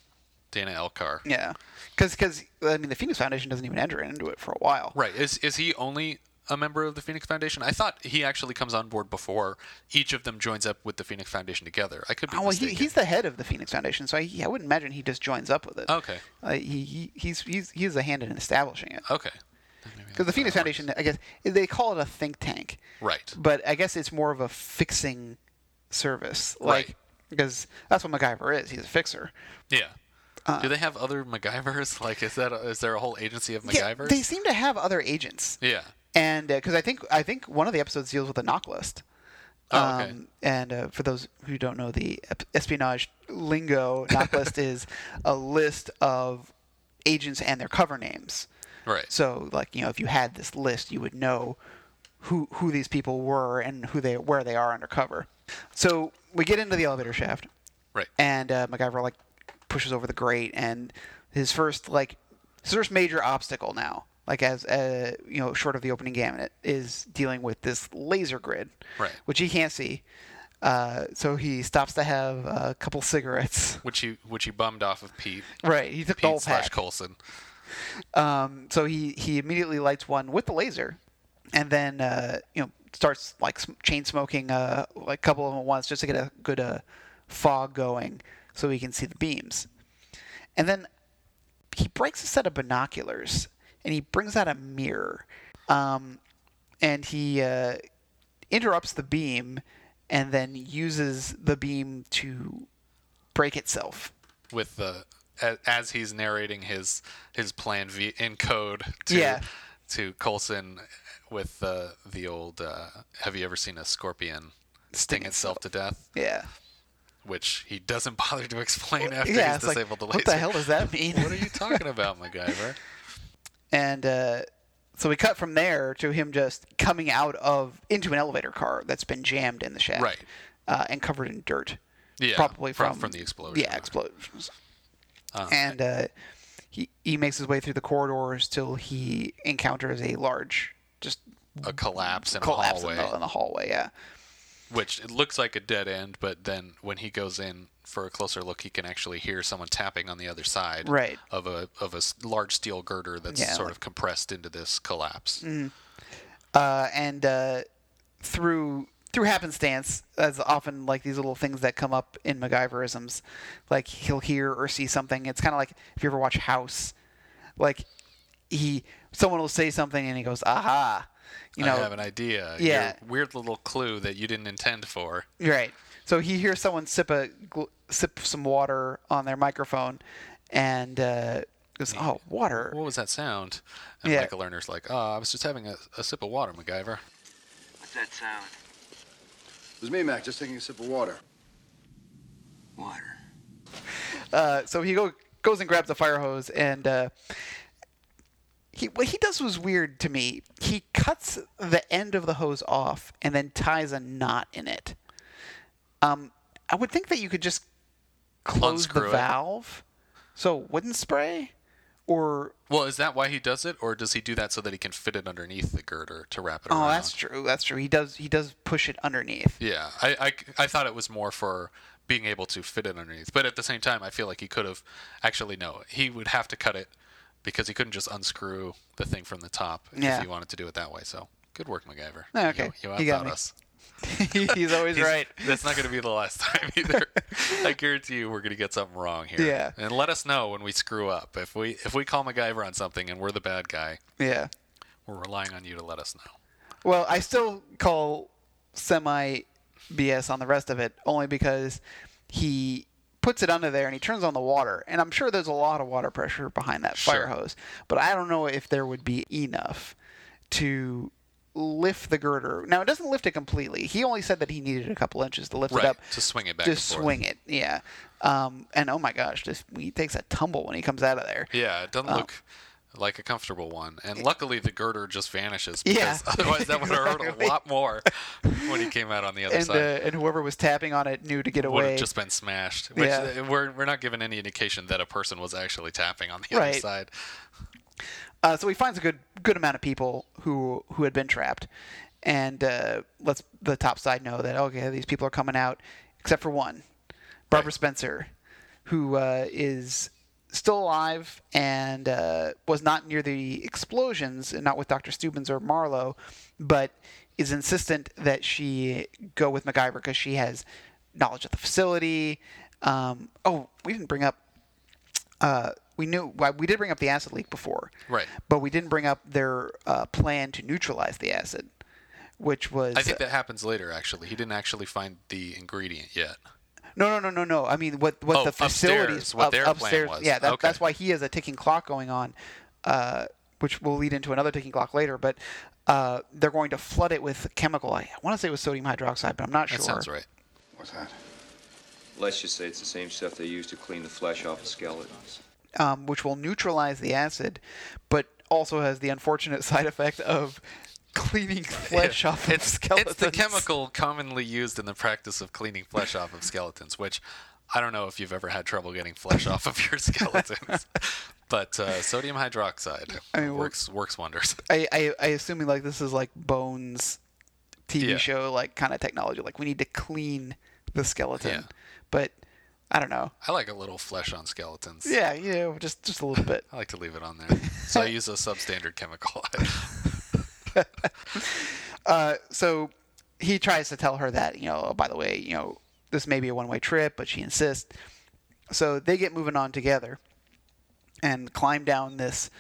Dana Elcar. yeah, because I mean the Phoenix Foundation doesn't even enter into it for a while. Right. Is is he only a member of the Phoenix Foundation? I thought he actually comes on board before each of them joins up with the Phoenix Foundation together. I could be Oh, well, he, he's the head of the Phoenix Foundation, so I, I wouldn't imagine he just joins up with it. Okay. Uh, he, he he's he's he's a hand in establishing it. Okay. Because the Phoenix Foundation, I guess they call it a think tank, Right. but I guess it's more of a fixing service. Like, Right. because that's what MacGyver is. He's a fixer. Yeah. Do they have other MacGyvers? (laughs) Like, is that a, is there a whole agency of Uh, Yeah, MacGyvers? they seem to have other agents. yeah. And because I think I think one of the episodes deals with a NOC list. Oh, okay. Um, and uh, for those who don't know the espionage lingo, (laughs) NOC list is a list of agents and their cover names. Right. So, like you know, if you had this list, you would know who who these people were and who they where they are undercover. So we get into the elevator shaft, Right. and uh, MacGyver like pushes over the grate, and his first like his first major obstacle now, like as uh, you know, short of the opening gamut, is dealing with this laser grid, Right. which he can't see. Uh, so he stops to have a couple cigarettes. (laughs) Which he which he bummed off of Pete. Right, he took the whole Pete slash pack. Colson. Um, so he he immediately lights one with the laser, and then uh, you know starts like chain smoking uh, like a couple of them at once just to get a good uh, fog going, so he can see the beams. And then he breaks a set of binoculars and he brings out a mirror, um, and he uh, interrupts the beam, and then uses the beam to break itself. with the as, he's narrating his his plan v, in code to Yeah. to Colson with the the old uh, have you ever seen a scorpion sting itself to death Yeah. which he doesn't (laughs) bother to explain after yeah, he's it's like, disabled the what the hell does that (laughs) mean? what are you talking about MacGyver (laughs) and uh, so we cut from there to him just coming out of into an elevator car that's been jammed in the shaft, Right. uh, and covered in dirt, yeah probably from, from the explosion Yeah, explosions. Uh, and uh, he he makes his way through the corridors till he encounters a large just a collapse in a collapse hallway in the, in the hallway. Yeah, which it looks like a dead end but then when he goes in for a closer look he can actually hear someone tapping on the other side Right. of a of a large steel girder that's Yeah, sort like- of compressed into this collapse uh, and uh, through through happenstance, as often like these little things that come up in MacGyverisms, like he'll hear or see something. It's kind of like if you ever watch House, like he someone will say something and he goes, "Aha," you know, I have an idea. yeah. Your weird little clue that you didn't intend for. Right. So he hears someone sip a gl- sip some water on their microphone, and uh, goes, "Oh, water." What was that sound? And Yeah. Michael Lerner's like, "Oh, I was just having a, a sip of water, MacGyver." What's that sound? It was me, Mac, just taking a sip of water. Water. Uh, so he go, goes and grabs a fire hose, and uh, he what he does was weird to me. He cuts the end of the hose off and then ties a knot in it. Um, I would think that you could just close Unscrew the it. valve, so it wouldn't spray, or Well, is that why he does it, or does he do that so that he can fit it underneath the girder to wrap it around? oh, around? that's true. That's true. He does. He does push it underneath. Yeah, I, I, I thought it was more for being able to fit it underneath, but at the same time, I feel like he could have actually no. He would have to cut it because he couldn't just unscrew the thing from the top Yeah. if he wanted to do it that way. So good work, MacGyver. Oh, okay. you, you got me. us. (laughs) He's always (laughs) He's- right. That's not going to be the last time (laughs) either. I guarantee you, we're going to get something wrong here. Yeah. And let us know when we screw up. If we if we call MacGyver on something and we're the bad guy, Yeah. we're relying on you to let us know. Well, I still call semi BS on the rest of it only because he puts it under there and he turns on the water. And I'm sure there's a lot of water pressure behind that fire hose. But I don't know if there would be enough to lift the girder. Now, it doesn't lift it completely. He only said that he needed a couple inches to lift Right, it up. to swing it back Just forth. swing it, yeah. Um, and oh my gosh, just he takes a tumble when he comes out of there. Yeah, it doesn't Oh. look like a comfortable one. And luckily, the girder just vanishes. Yeah. Because (laughs) otherwise, that would have hurt a lot more when he came out on the other And, uh, side. and whoever was tapping on it knew to get away. would have just been smashed. Which Yeah. uh, we're, we're not given any indication that a person was actually tapping on the other side. Uh, so he finds a good good amount of people who who had been trapped, and uh, lets the top side know that okay, these people are coming out, except for one, Barbara Right. Spencer, who uh, is still alive and uh, was not near the explosions, and not with Doctor Stubbins or Marlowe, but is insistent that she go with MacGyver because she has knowledge of the facility. Um, oh, we didn't bring up uh, we knew well, we did bring up the acid leak before, Right. But we didn't bring up their uh, plan to neutralize the acid, which was I think that happens later, actually. He didn't actually find the ingredient yet. No, no, no, no, no. I mean, what what Oh, the facilities upstairs, what up- their plan upstairs? was. Yeah, that, Okay. that's why he has a ticking clock going on, uh, which will lead into another ticking clock later. But uh, they're going to flood it with chemical. I want to say it was sodium hydroxide, but I'm not That sure. That sounds right. What's that? Let's just say it's the same stuff they use to clean the flesh off of skeletons. um, which will neutralize the acid, but also has the unfortunate (laughs) side effect of cleaning (laughs) flesh off of it's, skeletons. It's the chemical commonly used in the practice of cleaning flesh off of skeletons, which I don't know if you've ever had trouble getting flesh off of your (laughs) skeletons, (laughs) but uh, sodium hydroxide I mean, works works wonders. I, I I assuming like this is like Bones TV Yeah. show like kind of technology. Like we need to clean the skeleton, Yeah. but I don't know. I like a little flesh on skeletons. Yeah, you know, just just a little bit. I like to leave it on there. So I use a substandard chemical. (laughs) Uh, so he tries to tell her that you know, oh, by the way, you know, this may be a one-way trip, but she insists. So they get moving on together and climb down this.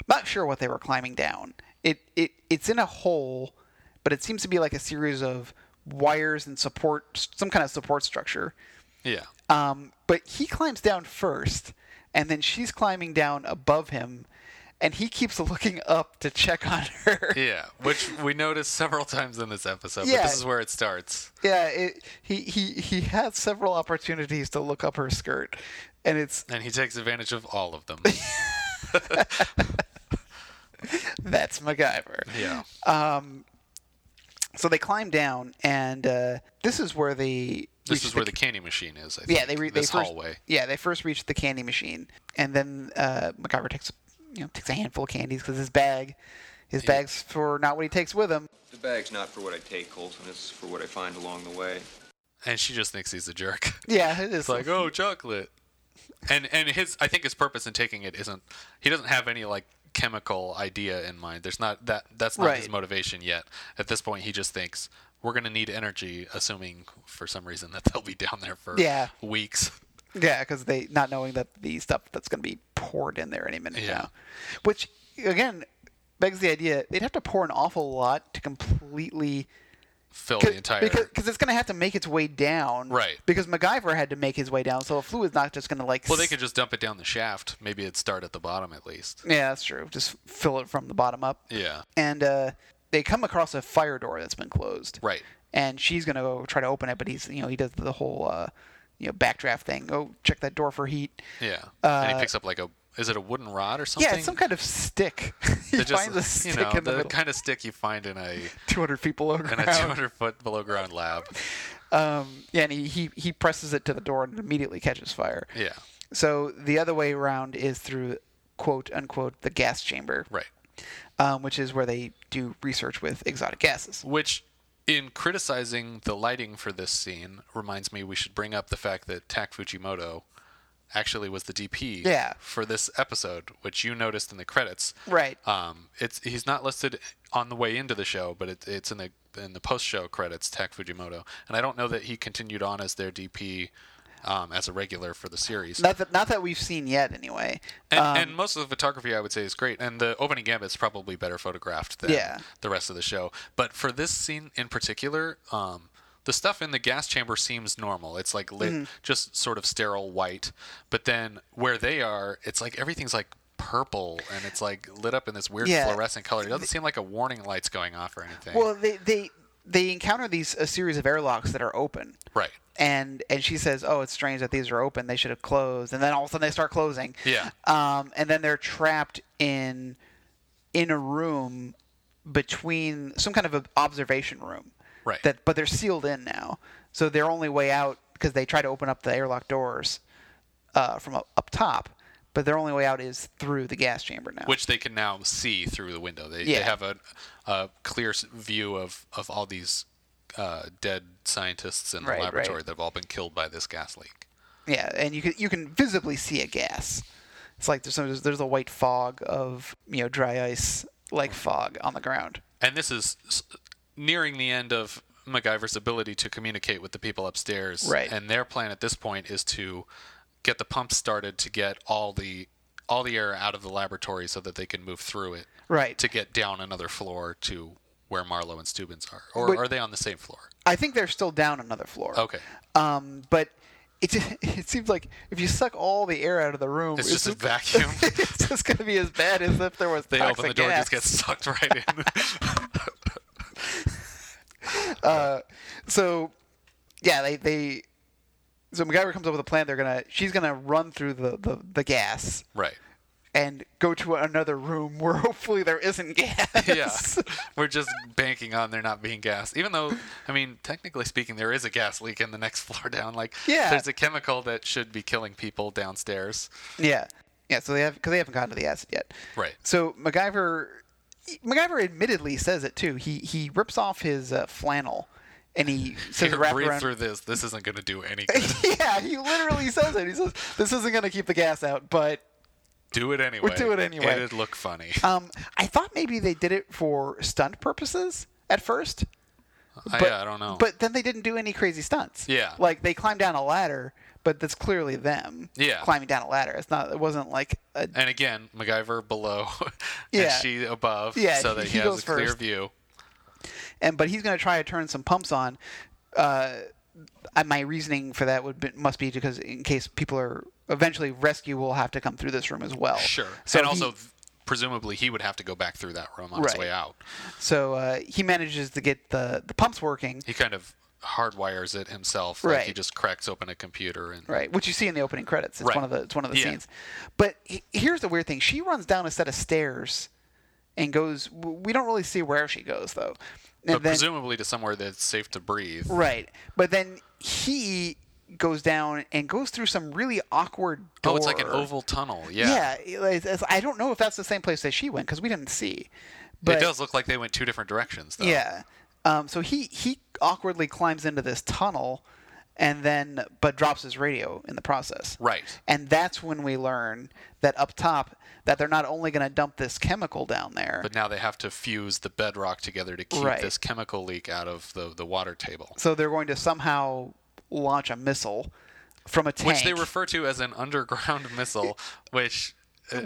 I'm not sure what they were climbing down. It it it's in a hole, but it seems to be like a series of wires and support, some kind of support structure. yeah. Um, but he climbs down first, and then she's climbing down above him, and he keeps looking up to check on her. Yeah, which we noticed several times in this episode. Yeah. But this is where it starts. Yeah, it, he he he has several opportunities to look up her skirt, and it's And he takes advantage of all of them. (laughs) that's MacGyver. Yeah. Um. So they climb down, and uh, this is where they. This is where the candy machine is, I think. yeah they re- this they first hallway. yeah they first reach the candy machine, and then uh, MacGyver takes you know takes a handful of candies because his bag, his bag's for not what he takes with him. The bag's not for what I take, Colson. It's for what I find along the way. And she just thinks he's a jerk. (laughs) Yeah, it is It's like, oh, chocolate. And and his I think his purpose in taking it isn't he doesn't have any like chemical idea in mind. There's not that that's not his motivation yet. At this point he just thinks we're gonna need energy, assuming for some reason that they'll be down there for Yeah. weeks. Yeah, because they not knowing that the stuff that's going to be poured in there any minute Yeah. now, which again begs the idea they'd have to pour an awful lot to completely Fill the entire because cause it's going to have to make its way down. Right. Because MacGyver had to make his way down, so a fluid's not just going to like. Well they could just dump it down the shaft. Maybe it'd start at the bottom at least. Yeah, that's true. Just fill it from the bottom up. Yeah. And uh, they come across a fire door that's been closed. Right. And she's going to go try to open it, but he's you know he does the whole uh, you know backdraft thing. Go check that door for heat. Yeah. and he Uh, picks up like a is it a wooden rod or something? Yeah, it's some kind of stick. (laughs) he just, finds a stick you know, in the, the middle, kind of stick you find in a (laughs) 200 feet below ground. in a 200 foot below ground lab. Um, yeah, and he, he he presses it to the door and immediately catches fire. Yeah. So the other way around is through quote unquote the gas chamber, Right. um, which is where they do research with exotic gases. Which, in criticizing the lighting for this scene, reminds me we should bring up the fact that Tak Fujimoto actually was the DP Yeah. for this episode, which you noticed in the credits. Right. Um, it's he's not listed on the way into the show, but it, it's in the in the post show credits. Tak Fujimoto, and I don't know that he continued on as their DP um, as a regular for the series. Not that not that we've seen yet, anyway. And, Um, and most of the photography, I would say, is great. And the opening gambit's probably better photographed than Yeah. the rest of the show. But for this scene in particular, um, the stuff in the gas chamber seems normal. It's like lit, Mm-hmm. just sort of sterile white. But then where they are, it's like everything's like purple and it's like lit up in this weird Yeah. fluorescent color. It doesn't seem like a warning light's going off or anything. well, they they they encounter these a series of airlocks that are open. right. and and she says, "Oh, it's strange that these are open. They should have closed." And then all of a sudden they start closing. Yeah. Um, and then they're trapped in in a room between some kind of an observation room. Right. That, but they're sealed in now, so their only way out because they try to open up the airlock doors uh, from up, up top, but their only way out is through the gas chamber now. Which they can now see through the window. They, they have a, a clear view of, of all these uh, dead scientists in the Right, right. laboratory that have all been killed by this gas leak. Yeah, and you can you can visibly see a gas. It's like there's there's, there's a white fog of you know dry ice like fog on the ground. And this is nearing the end of MacGyver's ability to communicate with the people upstairs. Right. And their plan at this point is to get the pump started to get all the all the air out of the laboratory so that they can move through it. Right. To get down another floor to where Marlowe and Stubbins are. Or But- are they on the same floor? I think they're still down another floor. Okay. Um, but it (laughs) it seems like if you suck all the air out of the room, It's just a (laughs) vacuum. it's just going to be as bad as if there was They open the door, gas. just gets sucked right in. (laughs) uh, So, yeah, they they. So MacGyver comes up with a plan. They're gonna. She's gonna run through the the, the gas. right. and go to another room where (laughs) hopefully there isn't gas. yeah, we're just banking on there not being gas. Even though, I mean, technically speaking, there is a gas leak in the next (laughs) floor down. Like, Yeah. there's a chemical that should be killing people downstairs. Yeah, yeah. So they have because they haven't gotten to the acid yet. Right. So MacGyver, MacGyver admittedly says it too. He he rips off his uh, flannel, and he (laughs) says Here, wrap breathe around. through this. This isn't going to do any (laughs) good. yeah, he literally says it. He says this isn't going to keep the gas out, but do it anyway. do it anyway. It'd look funny. um, I thought maybe they did it for stunt purposes at first. I, But, yeah, I don't know. But then they didn't do any crazy stunts. Yeah. Like they climbed down a ladder, but that's clearly them. Yeah. Climbing down a ladder. It's not. It wasn't like a. and again, MacGyver below, (laughs) Yeah. and she above, Yeah, so that he he, has a clear first. view. And but he's going to try to turn some pumps on. Uh, my reasoning for that would be, must be because in case people are eventually rescue will have to come through this room as well. Sure. So and he- also, presumably, he would have to go back through that room on his way out. so uh, he manages to get the the pumps working. He kind of hardwires it himself. Like he just cracks open a computer and Right, which you see in the opening credits. It's Right. one of the it's one of the Yeah. scenes. But he- here's the weird thing: she runs down a set of stairs and goes. We don't really see where she goes though. And but then, presumably to somewhere that's safe to breathe. right, but then he goes down and goes through some really awkward. Door. Oh, it's like an oval tunnel. Yeah. Yeah, it's- it's- I don't know if that's the same place that she went because we didn't see. But it does look like they went two different directions, though. Yeah. Um, so he he awkwardly climbs into this tunnel, and then but drops his radio in the process. Right. And that's when we learn that up top that they're not only going to dump this chemical down there. But now they have to fuse the bedrock together to keep Right. this chemical leak out of the, the water table. so they're going to somehow launch a missile from a tank. Which they refer to as an underground (laughs) missile, which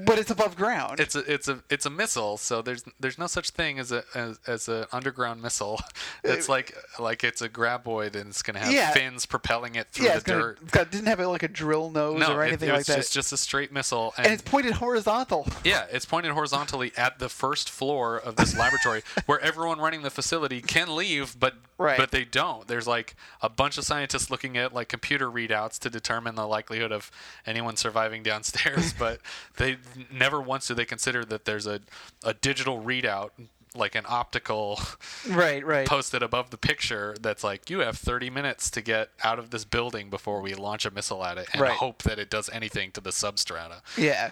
but it's above ground. it's a it's a it's a missile. So there's there's no such thing as a as, as an underground missile. (laughs) It's like like it's a graboid and it's gonna have Uh, Yeah. fins propelling it through yeah, the it's gonna, dirt. it's got, didn't have like a drill nose No, or it- anything it, like was that. just just a straight missile, and it's pointed horizontal. Yeah, it's pointed horizontally at the first floor of this (laughs) laboratory where everyone running the facility can leave, but Right. but they don't. There's like a bunch of scientists looking at like computer readouts to determine the likelihood of anyone surviving downstairs, (laughs) but they never once do they consider that there's a, a digital readout like an optical right, right. posted above the picture that's like you have 30 minutes to get out of this building before we launch a missile at it and Right. hope that it does anything to the substrata. Yeah.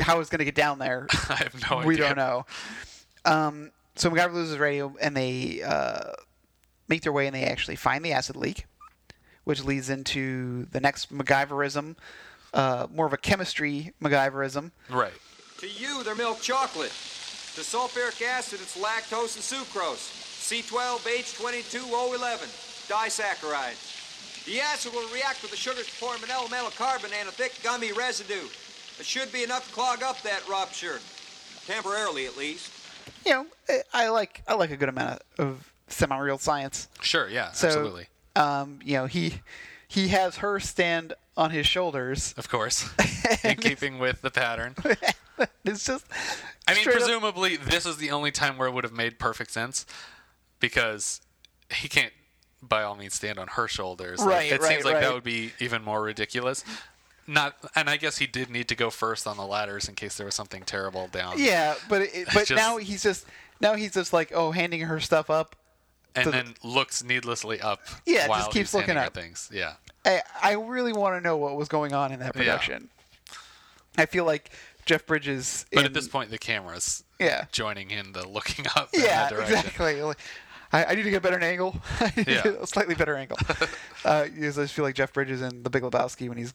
How it's going to get down there, (laughs) I have no idea. we don't know. Um, so MacGyver loses radio, and they uh, make their way, and they actually find the acid leak, which leads into the next MacGyverism, uh, more of a chemistry MacGyverism. Right. To you, they're milk chocolate. To sulfuric acid, it's lactose and sucrose. C12H22O11, disaccharides. The acid will react with the sugars to form an elemental carbon and a thick gummy residue. It should be enough to clog up that rupture. Temporarily, at least. You know, I- I like I like a good amount of, of semi-real science. Sure, yeah, So, absolutely. Um, you know, he he has her stand on his shoulders. Of course. (laughs) In keeping with the pattern. (laughs) It's just. I mean, straight up- presumably, this is the only time where it would have made perfect sense because he can't, by all means, stand on her shoulders. Like, Right, it right, seems like right. that would be even more ridiculous. Not, and I guess he did need to go first on the ladders in case there was something terrible down. Yeah, but it, but (laughs) Just- now he's just now he's just like oh handing her stuff up. And the- then looks needlessly up. Yeah, just keeps he's looking up. Things. Yeah. I I really want to know what was going on in that Yeah. production. I feel like Jeff Bridges. But in- at this point, the camera's Yeah. joining (laughs) in the looking up yeah, that exactly. Like, I, I need to get a better angle. (laughs) I need to Yeah. a slightly better angle. (laughs) uh, I just feel like Jeff Bridges in The Big Lebowski when he's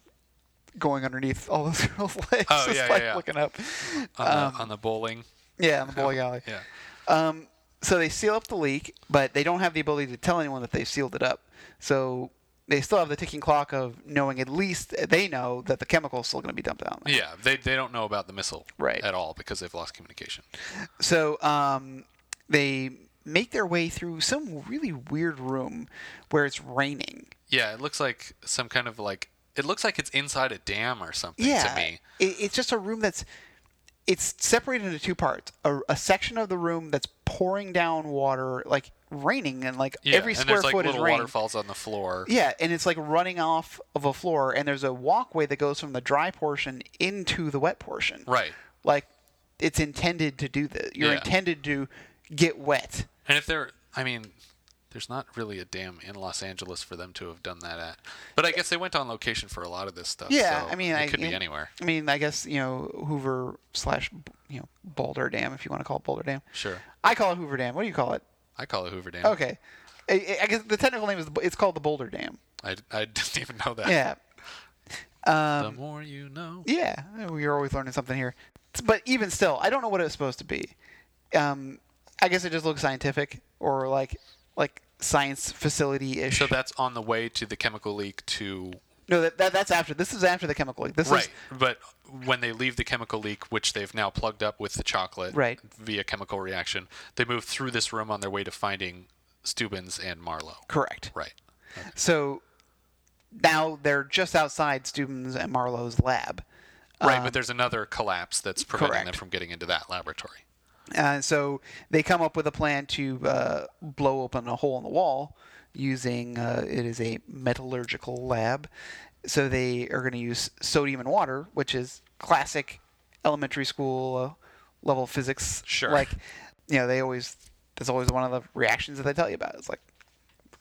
going underneath all those girls' legs, Oh, just yeah, yeah, like yeah. looking up. On, Um, the, on the bowling. Yeah, on the bowling alley. Yeah. Um, so they seal up the leak, but they don't have the ability to tell anyone that they've sealed it up. So they still have the ticking clock of knowing at least they know that the chemical is still going to be dumped out. there. Yeah, they, they don't know about the missile Right. at all because they've lost communication. So um, they make their way through some really weird room where it's raining. Yeah, it looks like some kind of like it looks like it's inside a dam or something Yeah, to me. It, it's just a room that's it's separated into two parts. A, a section of the room that's pouring down water, like raining, and like Yeah, every and square there's like foot is little rain. waterfalls on the floor. Yeah, and it's like running off of a floor, and there's a walkway that goes from the dry portion into the wet portion. Right. Like it's intended to do this. You're Yeah. intended to get wet. And if they're, I mean, there's not really a dam in Los Angeles for them to have done that at. But I guess they went on location for a lot of this stuff. Yeah, so I mean, it I could be anywhere. I mean, I guess you know Hoover slash you know Boulder Dam, if you want to call it Boulder Dam. Sure. I call it Hoover Dam. What do you call it? I call it Hoover Dam. Okay. I, I guess the technical name is it's called the Boulder Dam. I, I (laughs) didn't even know that. Yeah. the more you know. Yeah, we're always learning something here. But even still, I don't know what it's supposed to be. Um, I guess it just looks scientific or like like science facility ish. So that's on the way to the chemical leak to. no, that, that that's after. This is after the chemical leak. This is Right. is But when they leave the chemical leak, which they've now plugged up with the chocolate Right. via chemical reaction, they move through this room on their way to finding Stubbins and Marlowe. correct. Right. So now they're just outside Stubbins' and Marlowe's lab. Right, but um, there's another collapse that's preventing them from getting into that laboratory. Uh, so they come up with a plan to uh, blow open a hole in the wall using uh, it is a metallurgical lab. So they are going to use sodium and water, which is classic elementary school uh, level physics. Sure. Like, you know, they always that's always one of the reactions that they tell you about. It's like,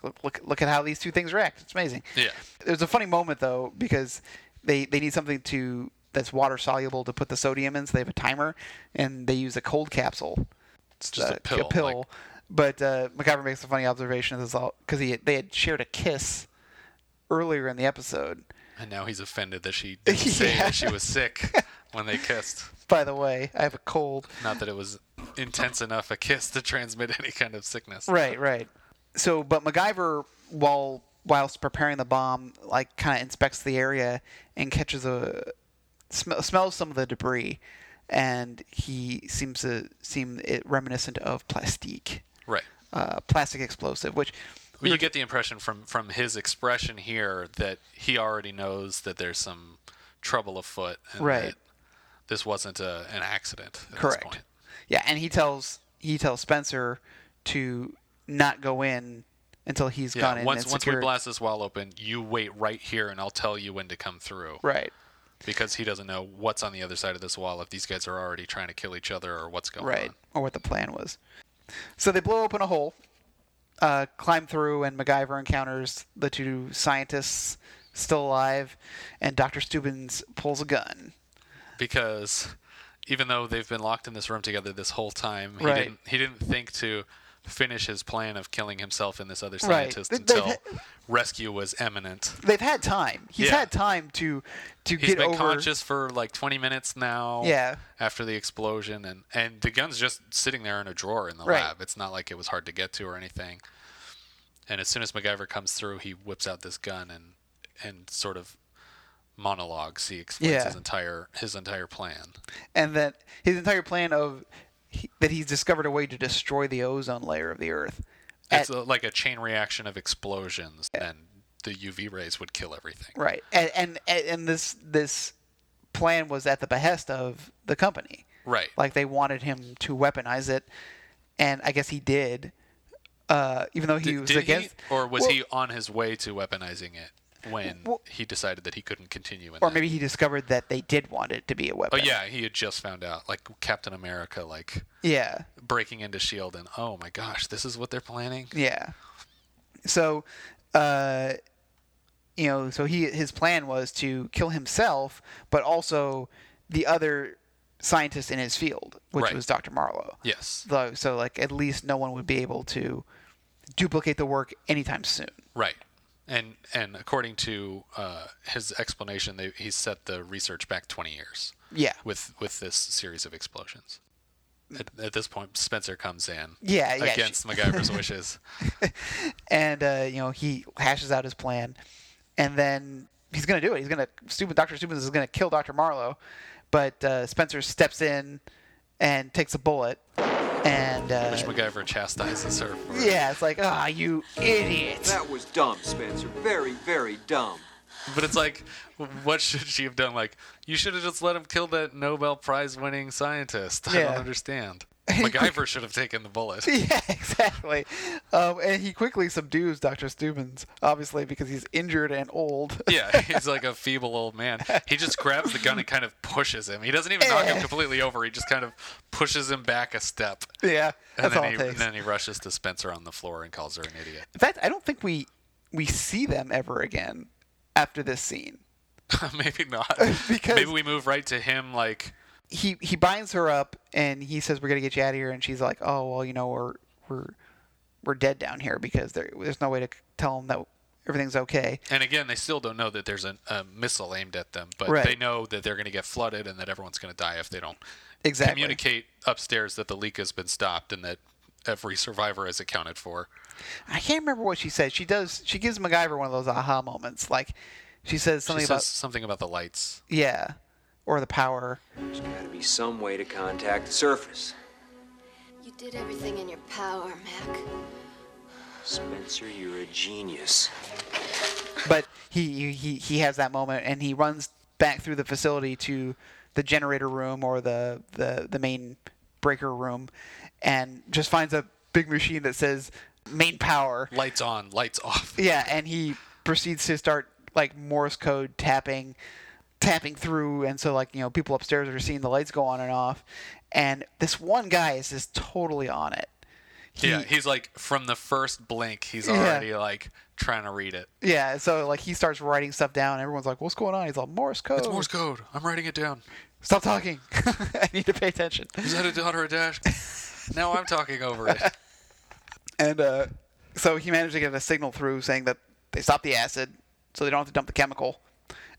look, look, look at how these two things react. It's amazing. Yeah. There's a funny moment though because they they need something to that's water soluble to put the sodium in. So they have a timer and they use a cold capsule. It's just a uh, pill, like- but uh, MacGyver makes a funny observation of this all because he they had shared a kiss earlier in the episode. And now he's offended that she (laughs) didn't say that she was sick when they kissed. By the way, I have a cold. Not that it was intense enough a kiss to transmit any kind of sickness. Right, right. So, but MacGyver, while whilst preparing the bomb, like kind of inspects the area and catches a sm- smells some of the debris, and he seems to seem it reminiscent of plastique, Right. uh, plastic explosive, which Well, you get the impression from from his expression here that he already knows that there's some trouble afoot, and Right. that this wasn't a, an accident. At This correct. point. Yeah, and he tells he tells Spencer to not go in until he's gone Yeah. in Once once we blast this wall open, you wait right here, and I'll tell you when to come through. Right. Because he doesn't know what's on the other side of this wall. If these guys are already trying to kill each other, or what's going right, on. or what the plan was. So they blow open a hole, uh, climb through, and MacGyver encounters the two scientists still alive, and Doctor Stubbins pulls a gun. because even though they've been locked in this room together this whole time, he Right. didn't he didn't think to finish his plan of killing himself and this other scientist they- until rescue was imminent. They've had time. He's Yeah. had time to to He's get been conscious for like 20 minutes now. Yeah. After the explosion, and and the gun's just sitting there in a drawer in the Right. lab. It's not like it was hard to get to or anything. And as soon as MacGyver comes through, he whips out this gun and and sort of monologues. He explains Yeah. his entire his entire plan. and that his entire plan of he, that he's discovered a way to destroy the ozone layer of the Earth. It's At- a, like a chain reaction of explosions, and the UV rays would kill everything. right, and, and and this this plan was at the behest of the company. Right. Like they wanted him to weaponize it, and I guess he did. Uh, even though he Did, was did against, he, or was Well, he on his way to weaponizing it when Well- he decided that he couldn't continue? In or that? maybe he discovered that they did want it to be a weapon. Oh yeah, he had just found out, like Captain America, like yeah, breaking into Shield, and oh my gosh, this is what they're planning. yeah. So, uh, you know, so he his plan was to kill himself, but also the other scientist in his field, which Right. was Dr. Marlowe. Yes, Though, so like at least no one would be able to duplicate the work anytime soon. right. And and according to uh, his explanation, they, he set the research back 20 years Yeah. with with this series of explosions. At, at this point, Spencer comes in Yeah, yeah. against MacGyver's (laughs) wishes. and uh, you know he hashes out his plan, and then he's gonna do it. He's gonna stupid Doctor Stupid is gonna kill Doctor Marlowe, but uh, Spencer steps in and takes a bullet, and uh, Which MacGyver chastises her for. yeah, it's like ah you idiot. That was dumb, Spencer. Very, very dumb. But it's like, what should she have done? Like, you should have just let him kill that Nobel Prize winning scientist. I Yeah. don't understand. MacGyver should have taken the bullet. (laughs) yeah, exactly. Um, and he quickly subdues Dr. Stubbins, obviously, because he's injured and old. (laughs) Yeah, he's like a feeble old man. He just grabs the gun and kind of pushes him. He doesn't even knock him completely over. He just kind of pushes him back a step. yeah, And then, he, takes. then he rushes to Spencer on the floor and calls her an idiot. In fact, I don't think we we see them ever again after this scene. (laughs) Maybe not. Because- Maybe we move right to him, like, He he binds her up and he says, "We're gonna get you out of here," and she's like, "Oh well, you know, we're we're we're dead down here because there, there's no way to tell them that everything's okay." and again, they still don't know that there's a, a missile aimed at them, but Right. they know that they're going to get flooded and that everyone's going to die if they don't Exactly. communicate upstairs that the leak has been stopped and that every survivor is accounted for. I can't remember what she said. She does. She gives MacGyver one of those aha moments. Like she says something she about says something about the lights. yeah, or the power. There's gotta be some way to contact the surface. You did everything in your power, Mac. Spencer, you're a genius. But he he he has that moment and he runs back through the facility to the generator room or the the the main breaker room, and just finds a big machine that says main power. Lights on, lights off. Yeah, and he proceeds to start like Morse code tapping, tapping through, and so like you know people upstairs are seeing the lights go on and off, and this one guy is just totally on it. He- yeah, he's like from the first blink, he's Yeah. already like trying to read it. Yeah, so like he starts writing stuff down. And everyone's like, "What's going on?" He's like, "Morse code." It's Morse code. I'm writing it down. Stop talking. (laughs) I need to pay attention. Is that a dot or a dash? now I'm talking over it. (laughs) And uh, so he managed to get a signal through saying that they stopped the acid, so they don't have to dump the chemical,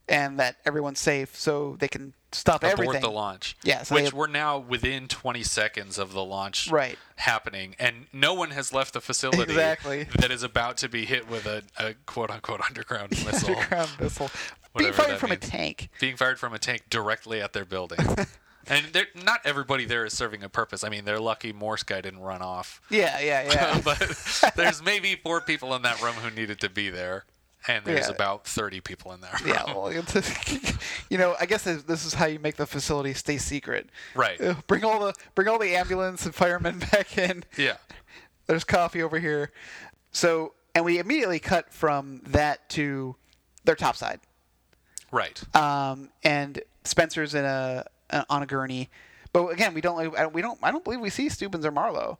and that everyone's safe, so they can stop Abort everything. the launch. Yeah, so which they- we're now within 20 seconds of the launch Right. happening, and no one has left the facility Exactly. that is about to be hit with a, a quote unquote underground (laughs) missile. Underground missile being fired from means. a tank. being fired from a tank directly at their building. (laughs) and they're, not everybody there is serving a purpose. I mean, they're lucky Morse guy didn't run off. Yeah, yeah, yeah. (laughs) but there's maybe four people in that room who needed to be there, and there's Yeah. about 30 people in there. yeah, well, (laughs) (laughs) you know, I guess this is how you make the facility stay secret. Right. Uh, Bring all the bring all the ambulance and firemen (laughs) back in. Yeah. There's coffee over here. So, and we immediately cut from that to their top side. Right. um, and Spencer's in a, on a gurney. But again, we don't I don't- we don't I don't believe we see Stubbins or Marlowe.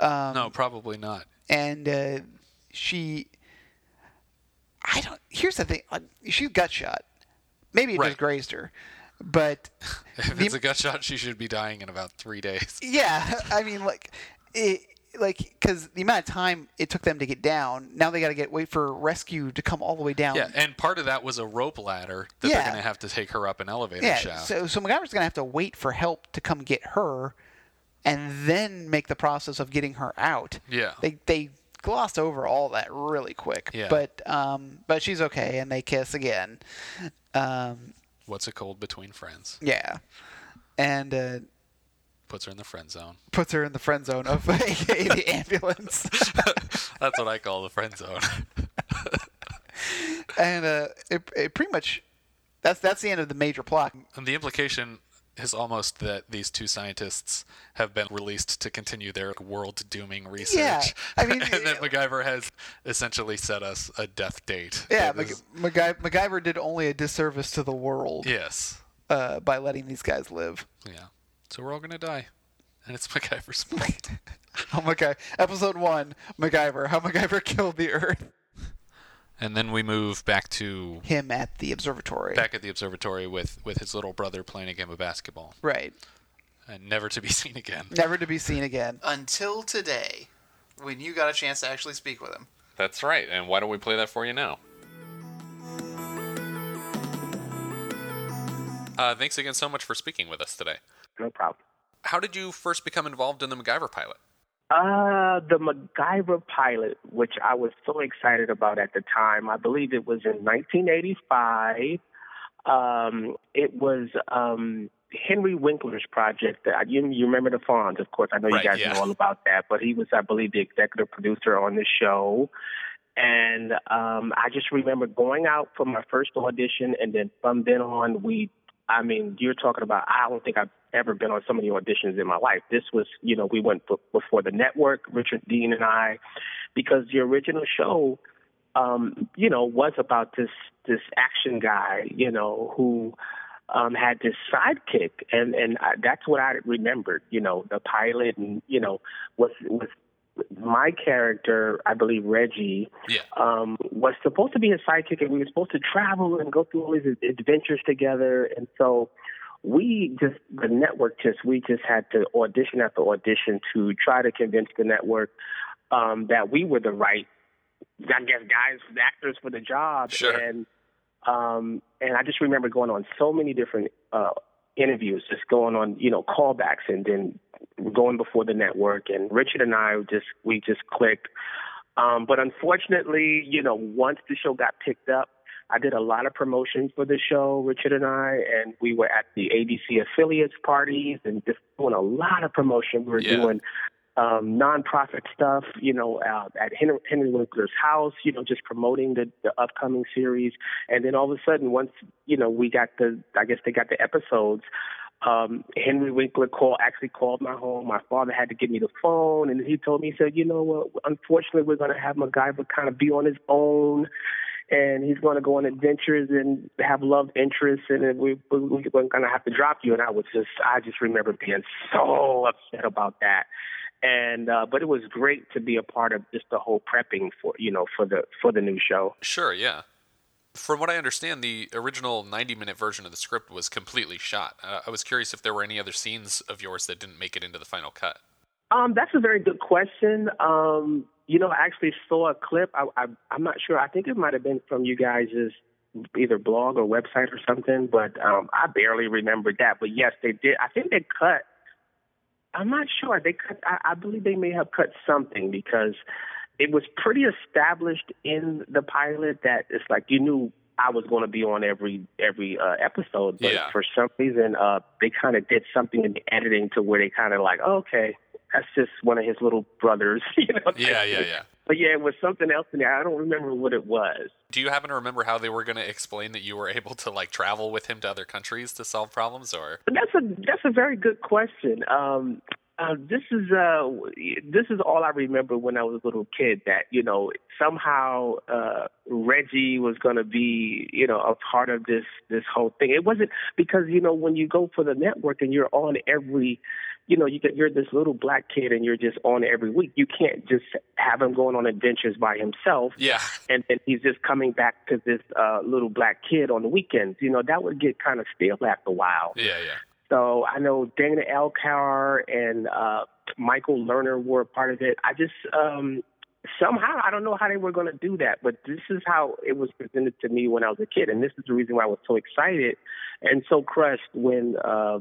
Um, no, probably not. And uh, she, I don't. Here's the thing: she's gut shot. Maybe it Right. just grazed her, but (laughs) If the- it's a gut shot, she should be dying in about three days. (laughs) yeah, I mean, like, it, like because the amount of time it took them to get down. Now they got to get wait for rescue to come all the way down. Yeah, and part of that was a rope ladder that Yeah. they're going to have to take her up an elevator Yeah, shaft. so so MacGyver's gonna have to wait for help to come get her, and then make the process of getting her out. Yeah. They they glossed over all that really quick. Yeah. But um, but she's okay, and they kiss again. Um, What's it called between friends? yeah, and uh, Puts her in the friend zone. puts her in the friend zone of AKA (laughs) the ambulance. (laughs) That's what I call the friend zone. (laughs) and uh, it, it pretty much that's that's the end of the major plot. And the implication is almost that these two scientists have been released to continue their world dooming research. Yeah, I mean- (laughs) and that MacGyver has essentially set us a death date. Yeah, Mac- is- MacGy- MacGyver did only a disservice to the world yes. uh, by letting these guys live. Yeah. So we're all going to die. And it's (laughs) MacGyver's fault. (laughs) Oh MacGy- episode one, MacGyver. How MacGyver killed the Earth. And then we move back to Him at the observatory. back at the observatory with, with his little brother playing a game of basketball. Right. And never to be (laughs) seen again. Never to be seen again. Until today, when you got a chance to actually speak with him. That's right. And why don't we play that for you now? Uh, thanks again so much for speaking with us today. No problem. How did you first become involved in the MacGyver pilot? Uh, the MacGyver pilot, which I was so excited about at the time, I believe it was in 1985. Um, it was um, Henry Winkler's project. That you, you remember the Fonz, of course. I know Right, you guys yeah. know all about that. But he was, I believe, the executive producer on the show. And um, I just remember going out for my first audition, and then from then on, we. I mean, you're talking about. I don't think I've ever been on so many auditions in my life. This was, you know, we went before the network, Richard Dean and I, because the original show, um, you know, was about this this action guy, you know, who um, had this sidekick, and and I, that's what I remembered. You know, the pilot, and you know, was was my character, I believe Reggie, Yeah. um, was supposed to be his sidekick, and we were supposed to travel and go through all these adventures together. And so we just, the network just, we just had to audition after audition to try to convince the network um, that we were the right, I guess, guys, actors for the job. Sure. And um, and I just remember going on so many different uh, interviews, just going on, you know, callbacks, and then going before the network. And Richard and I just we just clicked. Um, but unfortunately, you know, once the show got picked up, I did a lot of promotion for the show, Richard and I, and we were at the ABC affiliates parties and just doing a lot of promotion. We were Yeah. doing um, nonprofit stuff, you know, uh, at Henry, Henry Winkler's house, you know, just promoting the, the upcoming series. And then all of a sudden, once, you know, we got the, I guess they got the episodes, um, Henry Winkler called, actually called my home. My father had to give me the phone and he told me, he said, you know what, unfortunately, we're going to have MacGyver kind of be on his own and he's going to go on adventures and have love interests, and we, we, we're going to have to drop you. And I was just, I just remember being so upset about that. And uh, but it was great to be a part of just the whole prepping for you know for the for the new show. Sure, yeah. From what I understand, the original 90 minute version of the script was completely shot. Uh, I was curious if there were any other scenes of yours that didn't make it into the final cut. Um, that's a very good question. Um, you know, I actually saw a clip. I, I, I'm not sure. I think it might have been from you guys' either blog or website or something, but um, I barely remember that. But yes, they did. I think they cut. I'm not sure. They cut. I, I believe they may have cut something because it was pretty established in the pilot that it's like you knew I was going to be on every every uh, episode, but Yeah. for some reason, uh, they kind of did something in the editing to where they kind of like, oh, okay, that's just one of his little brothers, (laughs) you know? Yeah, yeah, yeah. But yeah, it was something else in there. I don't remember what it was. Do you happen to remember how they were going to explain that you were able to like travel with him to other countries to solve problems or But that's a that's a very good question. Um, uh, this is uh, this is all I remember when I was a little kid. That you know somehow uh, Reggie was going to be you know a part of this this whole thing. It wasn't because you know when you go for the network and you're on every you know, you get, you're this little black kid and you're just on every week. You can't just have him going on adventures by himself. Yeah. And then he's just coming back to this uh, little black kid on the weekends. You know, that would get kind of stale after a while. Yeah, yeah. So I know Dana Elcar and uh, Michael Lerner were a part of it. I just um, somehow I don't know how they were going to do that, but this is how it was presented to me when I was a kid, and this is the reason why I was so excited and so crushed when uh,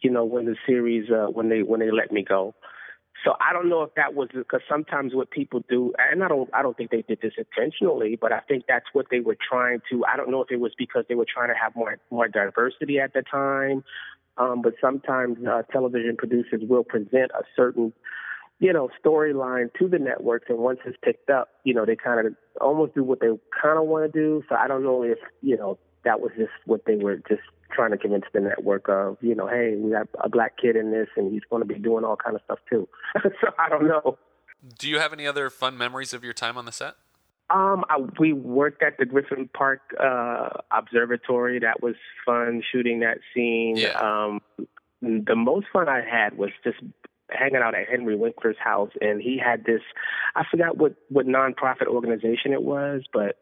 you know when the series uh, when they when they let me go. So I don't know if that was because sometimes what people do, and I don't, I don't think they did this intentionally, but I think that's what they were trying to. I don't know if it was because they were trying to have more more diversity at the time, um, but sometimes uh, television producers will present a certain, you know, storyline to the networks, and once it's picked up, you know, they kind of almost do what they kind of want to do. So I don't know if you know that was just what they were just trying to convince the network of, you know, hey, we got a black kid in this, and he's going to be doing all kind of stuff too. (laughs) so I don't know. Do you have any other fun memories of your time on the set? Um, I, we worked at the Griffith Park uh, Observatory. That was fun shooting that scene. Yeah. Um, the most fun I had was just hanging out at Henry Winkler's house, and he had this. I forgot what what nonprofit organization it was, but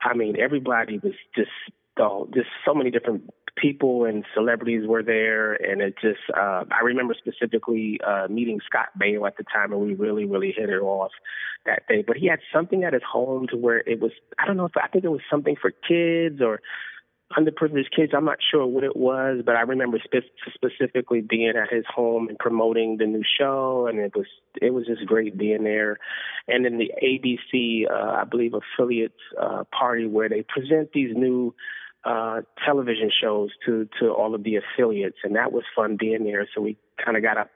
I mean, everybody was just oh, just so many different people and celebrities were there, and it just. Uh, I remember specifically uh, meeting Scott Baio at the time, and we really, really hit it off that day. But he had something at his home to where it was. I don't know if I think it was something for kids or underprivileged kids. I'm not sure what it was, but I remember spe- specifically being at his home and promoting the new show, and it was it was just great being there. And then the ABC, uh, I believe, affiliates uh, party where they present these new uh, television shows to to all of the affiliates, and that was fun being there. So we kind of got a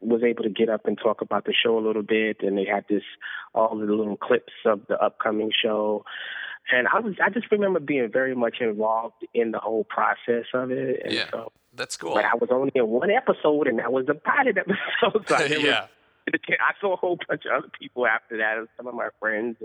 was able to get up and talk about the show a little bit, and they had this all the little clips of the upcoming show. And I was I just remember being very much involved in the whole process of it. And Yeah. so, That's cool. but I was only in one episode, and that was the pilot episode. So I (laughs) yeah. (laughs) I saw a whole bunch of other people after that, some of my friends.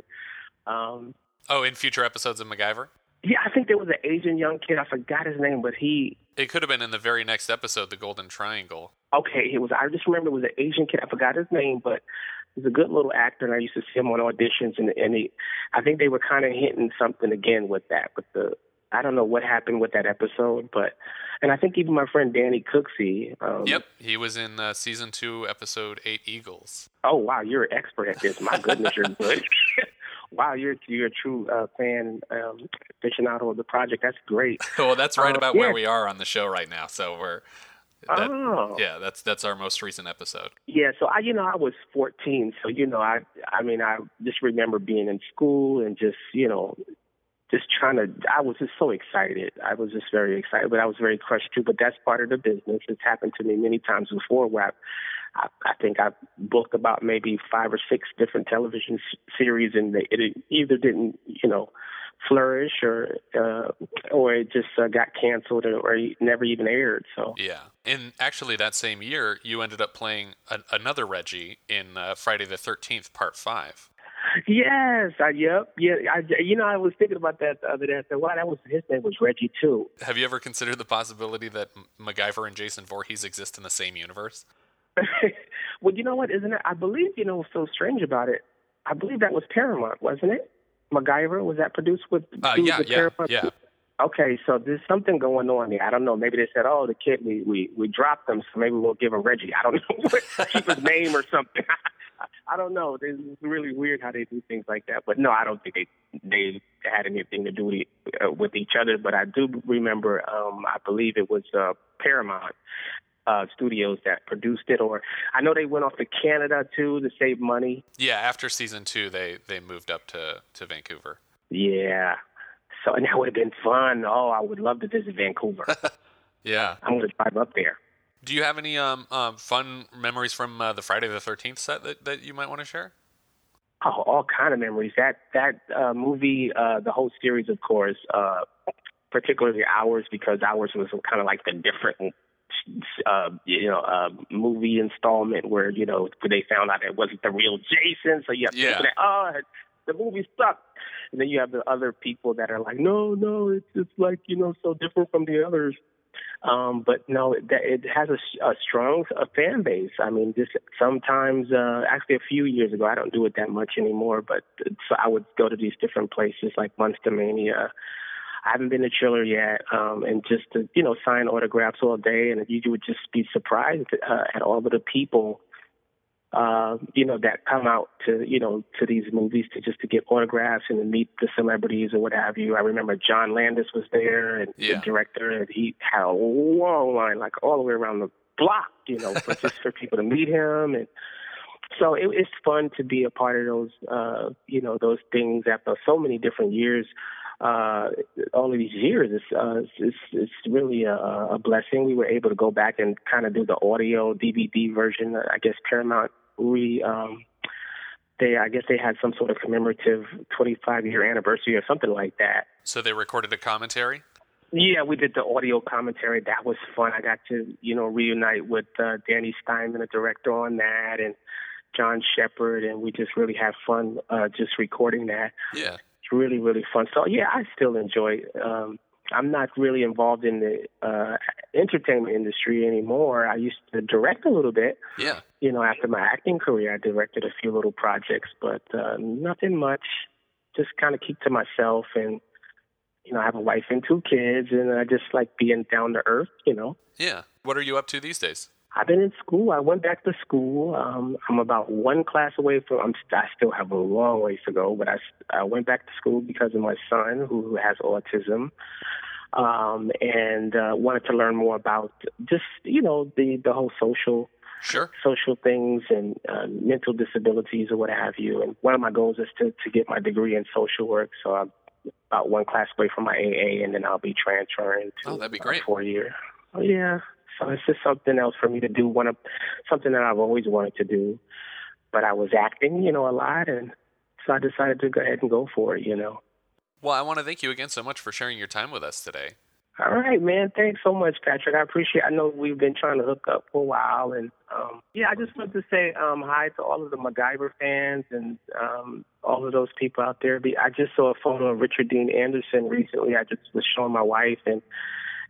Um, Oh, in future episodes of MacGyver? Yeah, I think there was an Asian young kid. I forgot his name, but he It could have been in the very next episode, The Golden Triangle. okay. It was. I just remember it was an Asian kid. I forgot his name, but he's a good little actor, and I used to see him on auditions. And and he, I think they were kind of hinting something again with that. With the, I don't know what happened with that episode, but and I think even my friend Danny Cooksey. Um, Yep, he was in uh, season two, episode eight, Eagles. Oh wow, you're an expert at this. My goodness, you're good. (laughs) wow, you're you're a true uh, fan, um, aficionado of the project. That's great. (laughs) well, that's right Uh, about yeah. where we are on the show right now. So we're, that, Oh. yeah, that's that's our most recent episode. Yeah, so I, you know, I was 14, so you know, I, I mean, I just remember being in school and just, you know, just trying to. I was just so excited. I was just very excited, but I was very crushed too. But that's part of the business. It's happened to me many times before, where I, I, I think I booked about maybe five or six different television s- series, and they, it either didn't, you know, flourish or, uh, or it just uh, got canceled or, or never even aired. So. Yeah, and actually that same year, you ended up playing a, another Reggie in uh, Friday the Thirteenth Part Five. Yes, I, yep, yeah. I, you know, I was thinking about that the other day. I said, "Wow, that was his name was Reggie too." Have you ever considered the possibility that MacGyver and Jason Voorhees exist in the same universe? (laughs) well, you know what? Isn't it? I believe you know what's so strange about it. I believe that was Paramount, wasn't it? MacGyver was that produced with? Uh, yeah, the yeah, Paramount? yeah. Okay, so there's something going on there. I don't know. Maybe they said, "Oh, the kid, we we we dropped him, so maybe we'll give him Reggie." I don't (laughs) know, keep his name or something. (laughs) I don't know. It's really weird how they do things like that. But no, I don't think they they had anything to do with, uh, with each other. But I do remember. Um, I believe it was uh, Paramount uh, Studios that produced it, or I know they went off to Canada too to save money. Yeah, after season two, they they moved up to to Vancouver. Yeah. So and that would have been fun. Oh, I would love to visit Vancouver. (laughs) Yeah. I'm to drive up there. Do you have any um, um fun memories from uh, the Friday the Thirteenth set that, that you might want to share? Oh, all kind of memories. That that uh, movie, uh, the whole series, of course, uh, particularly ours, because ours was kind of like the different, uh, you know, uh, movie installment where you know they found out it wasn't the real Jason. So you have Yeah. people that oh the movie sucked, and then you have the other people that are like no no it's it's like you know so different from the others. Um, but no, it, it has a, a strong uh fan base. I mean, just sometimes, uh, actually a few years ago, I don't do it that much anymore, but so I would go to these different places like Monster Mania. I haven't been to Chiller yet, um, and just to, you know, sign autographs all day. And you would just be surprised uh, at all of the people, uh, you know, that come out to, you know, to these movies to just to get autographs and to meet the celebrities or what have you. I remember John Landis was there and Yeah. the director, and he had a long line, like all the way around the block, you know, for just for people to meet him. And so it, it's fun to be a part of those, uh, you know, those things after so many different years. Uh, all of these years, it's, uh, it's, it's really a, a blessing. We were able to go back and kind of do the audio DVD version. I guess Paramount re, um, they, I guess they had some sort of commemorative 25 year anniversary or something like that. So they recorded a commentary. Yeah, we did the audio commentary. That was fun. I got to, you know, reunite with uh, Danny Steinmann, the director, on that, and John Shepherd, and we just really had fun uh, just recording that. Yeah. Really, really fun. So yeah, I still enjoy. Um, I'm not really involved in the uh, entertainment industry anymore. I used to direct a little bit. Yeah. You know, after my acting career, I directed a few little projects, but uh, nothing much. Just kind of keep to myself and you know, I have a wife and two kids, and I just like being down to earth, you know. Yeah. What are you up to these days? I've been in school. I went back to school. Um, I'm about one class away from. I'm, I still have a long ways to go, but I, I went back to school because of my son who has autism, um, and uh, wanted to learn more about just you know the the whole social Sure. social things and uh, mental disabilities or what have you. And one of my goals is to to get my degree in social work. So I'm about one class away from my AA, and then I'll be transferring to Oh, that'd be uh, great. four year. Oh, yeah. So it's just something else for me to do. One of something that I've always wanted to do, but I was acting, you know, a lot, and so I decided to go ahead and go for it. You know. Well, I want to thank you again so much for sharing your time with us today. All right, man. Thanks so much, Patrick. I appreciate. I know we've been trying to hook up for a while, and um, yeah, I just wanted to say um, hi to all of the MacGyver fans and um, all of those people out there. I just saw a photo of Richard Dean Anderson recently. I just was showing my wife, and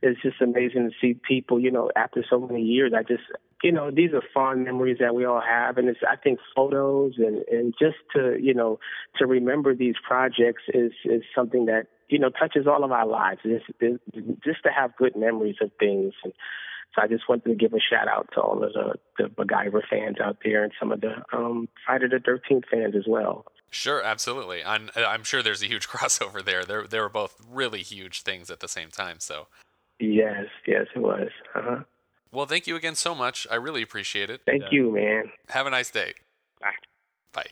it's just amazing to see people. You know, after so many years, I just you know these are fond memories that we all have, and it's I think photos and and just to you know to remember these projects is is something that you know touches all of our lives. Just just to have good memories of things. And, so I just wanted to give a shout out to all of the, the MacGyver fans out there and some of the um, Friday the 13th fans as well. Sure, absolutely. I'm, I'm sure there's a huge (laughs) crossover there. They they were both really huge things at the same time. So. Yes, yes, it was. Uh-huh. Well, thank you again so much. I really appreciate it. Thank uh, you, man. Have a nice day. Bye. Bye.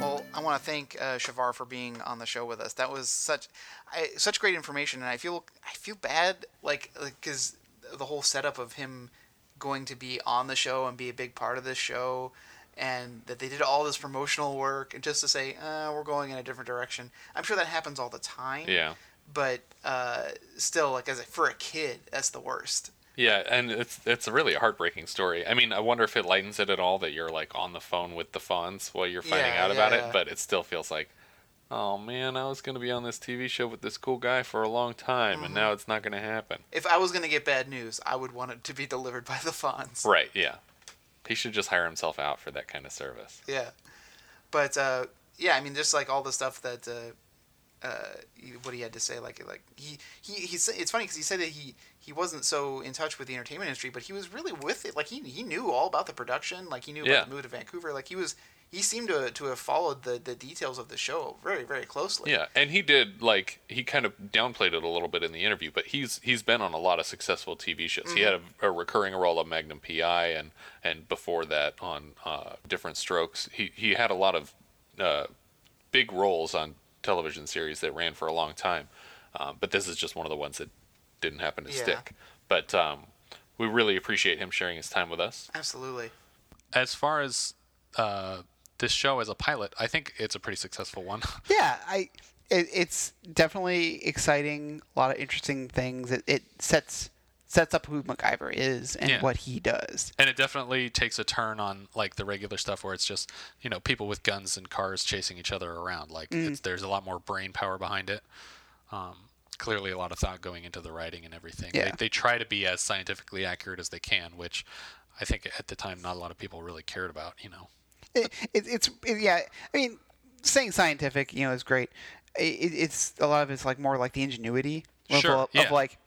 Well, I want to thank uh, Shavar for being on the show with us. That was such, I, such great information, and I feel I feel bad like because the whole setup of him going to be on the show and be a big part of this show, and that they did all this promotional work, and just to say uh, we're going in a different direction. I'm sure that happens all the time. Yeah. But uh, still, like as a, for a kid, that's the worst. Yeah, and it's it's really a heartbreaking story. I mean, I wonder if it lightens it at all that you're like on the phone with the Fonz while you're finding Yeah, out yeah, about yeah. it, but it still feels like, oh man, I was gonna be on this TV show with this cool guy for a long time, Mm-hmm. and now it's not gonna happen. If I was gonna get bad news, I would want it to be delivered by the Fonz. Right? Yeah. He should just hire himself out for that kind of service. Yeah, but uh, yeah, I mean, just like all the stuff that uh, uh, what he had to say, like like he he he it's funny because he said that he he wasn't so in touch with the entertainment industry, but he was really with it. Like he he knew all about the production, like he knew Yeah. about the move to Vancouver. Like he was he seemed to to have followed the the details of the show very very closely. Yeah, and he did like he kind of downplayed it a little bit in the interview, but he's he's been on a lot of successful TV shows. He had a, a recurring role on Magnum PI, and and before that on uh, Diff'rent Strokes. He he had a lot of uh, big roles on television series that ran for a long time. Um, but this is just one of the ones that didn't happen to Yeah. stick. But um, we really appreciate him sharing his time with us. Absolutely. As far as uh, this show as a pilot, I think it's a pretty successful one. (laughs) Yeah, I it, it's definitely exciting. A lot of interesting things. It, it sets sets up who MacGyver is and Yeah. what he does. and it definitely takes a turn on like the regular stuff where it's just you know people with guns and cars chasing each other around like Mm. it's, there's a lot more brain power behind it um, clearly a lot of thought going into the writing and everything Yeah. they, they try to be as scientifically accurate as they can which i think at the time not a lot of people really cared about you know It, (laughs) it, it's it, yeah. I mean, saying scientific, you know, is great. It, it's a lot of it's like more like the ingenuity Sure, of, yeah. of like.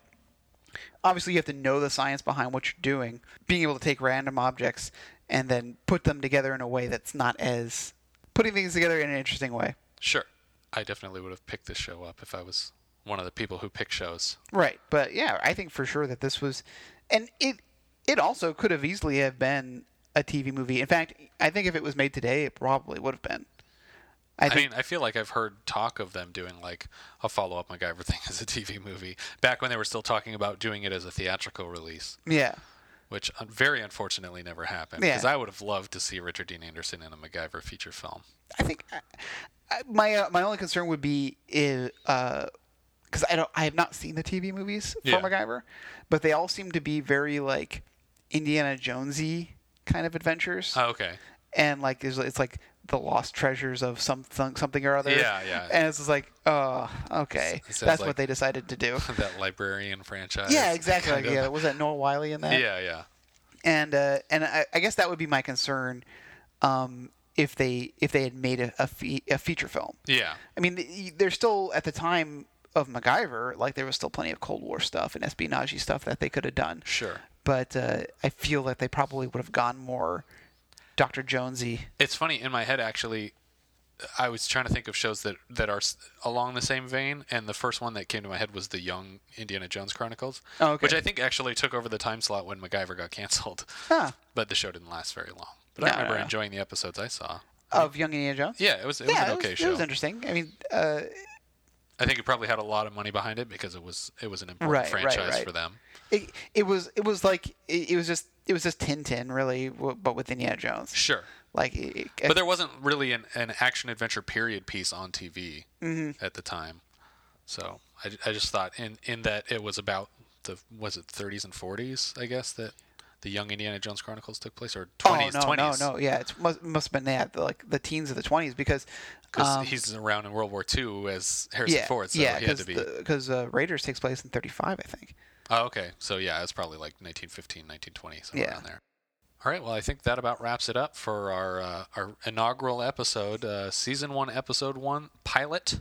Obviously, you have to know the science behind what you're doing. Being able to take random objects and then put them together in a way that's not as putting things together in an interesting way. sure i definitely would have picked this show up if i was one of the people who pick shows Right, but yeah, I think for sure that this was, and it it also could have easily have been a TV movie. In fact, I think if it was made today, it probably would have been. I I, mean, I feel like I've heard talk of them doing like a follow-up MacGyver thing (laughs) as a TV movie back when they were still talking about doing it as a theatrical release. yeah. which very unfortunately never happened. Yeah. Because I would have loved to see Richard Dean Anderson in a MacGyver feature film. I think I, I, my uh, my only concern would be because I don't I have not seen the TV movies for Yeah. MacGyver, but they all seem to be very like Indiana Jonesy kind of adventures, Oh, okay. and like there's it's like the lost treasures of some some- something or other. Yeah, yeah. And it's just like, oh, okay, that's like- what they decided to do. (laughs) that librarian franchise. yeah, exactly. Like, yeah, was that Noah Wyle in that? Yeah, yeah. and uh, and I, I guess that would be my concern um, if they if they had made a, a, fe- a feature film. Yeah. I mean, th- there's still at the time of MacGyver, like there was still plenty of Cold War stuff and espionage stuff that they could have done. Sure. But uh, I feel that they probably would have gone more Dr. Jonesy. It's funny in my head actually. I was trying to think of shows that that are along the same vein, and the first one that came to my head was the Young Indiana Jones Chronicles, Oh, okay. which I think actually took over the time slot when MacGyver got canceled. Huh. But the show didn't last very long. But No, I remember no, no. enjoying the episodes I saw. Of Young Indiana Jones. Yeah, it was it was yeah, an it was, okay it was interesting. I mean, uh, I think it probably had a lot of money behind it because it was it was an important Right, right, franchise right. for them. It, it was it was like it, it was just it was just Tintin really, but with Indiana Jones. Sure. Like, it, But there wasn't really an, an action adventure period piece on TV Mhm. at the time. So I, I just thought in, in that it was about the was it 30s and 40s I guess that the young Indiana Jones Chronicles took place or 20s oh no 20s no no yeah it must must have been yeah, the, like the teens of the twenties because because um, he's around in World War II as Harrison yeah Ford so yeah he had to be because uh, Raiders takes place in thirty five I think Oh okay so yeah it's probably like 1915 1920 somewhere Yeah. around there. All right, well, I think that about wraps it up for our uh, our inaugural episode, uh, season one, episode one pilot.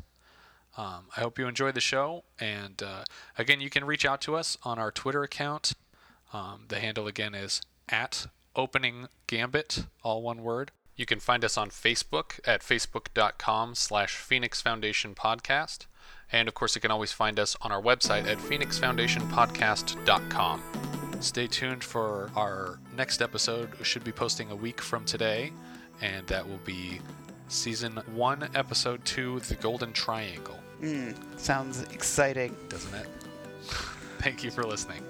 Um, I hope you enjoyed the show, and uh, again, you can reach out to us on our Twitter account. Um, the handle again is at opening gambit, all one word. You can find us on Facebook at facebook.com slash Phoenix Foundation Podcast. And of course, you can always find us on our website at phoenixfoundationpodcast.com. Stay tuned for our next episode. We should be posting a week from today, and that will be season one, episode two, The Golden Triangle, mm, sounds exciting doesn't it? (laughs) Thank you for listening.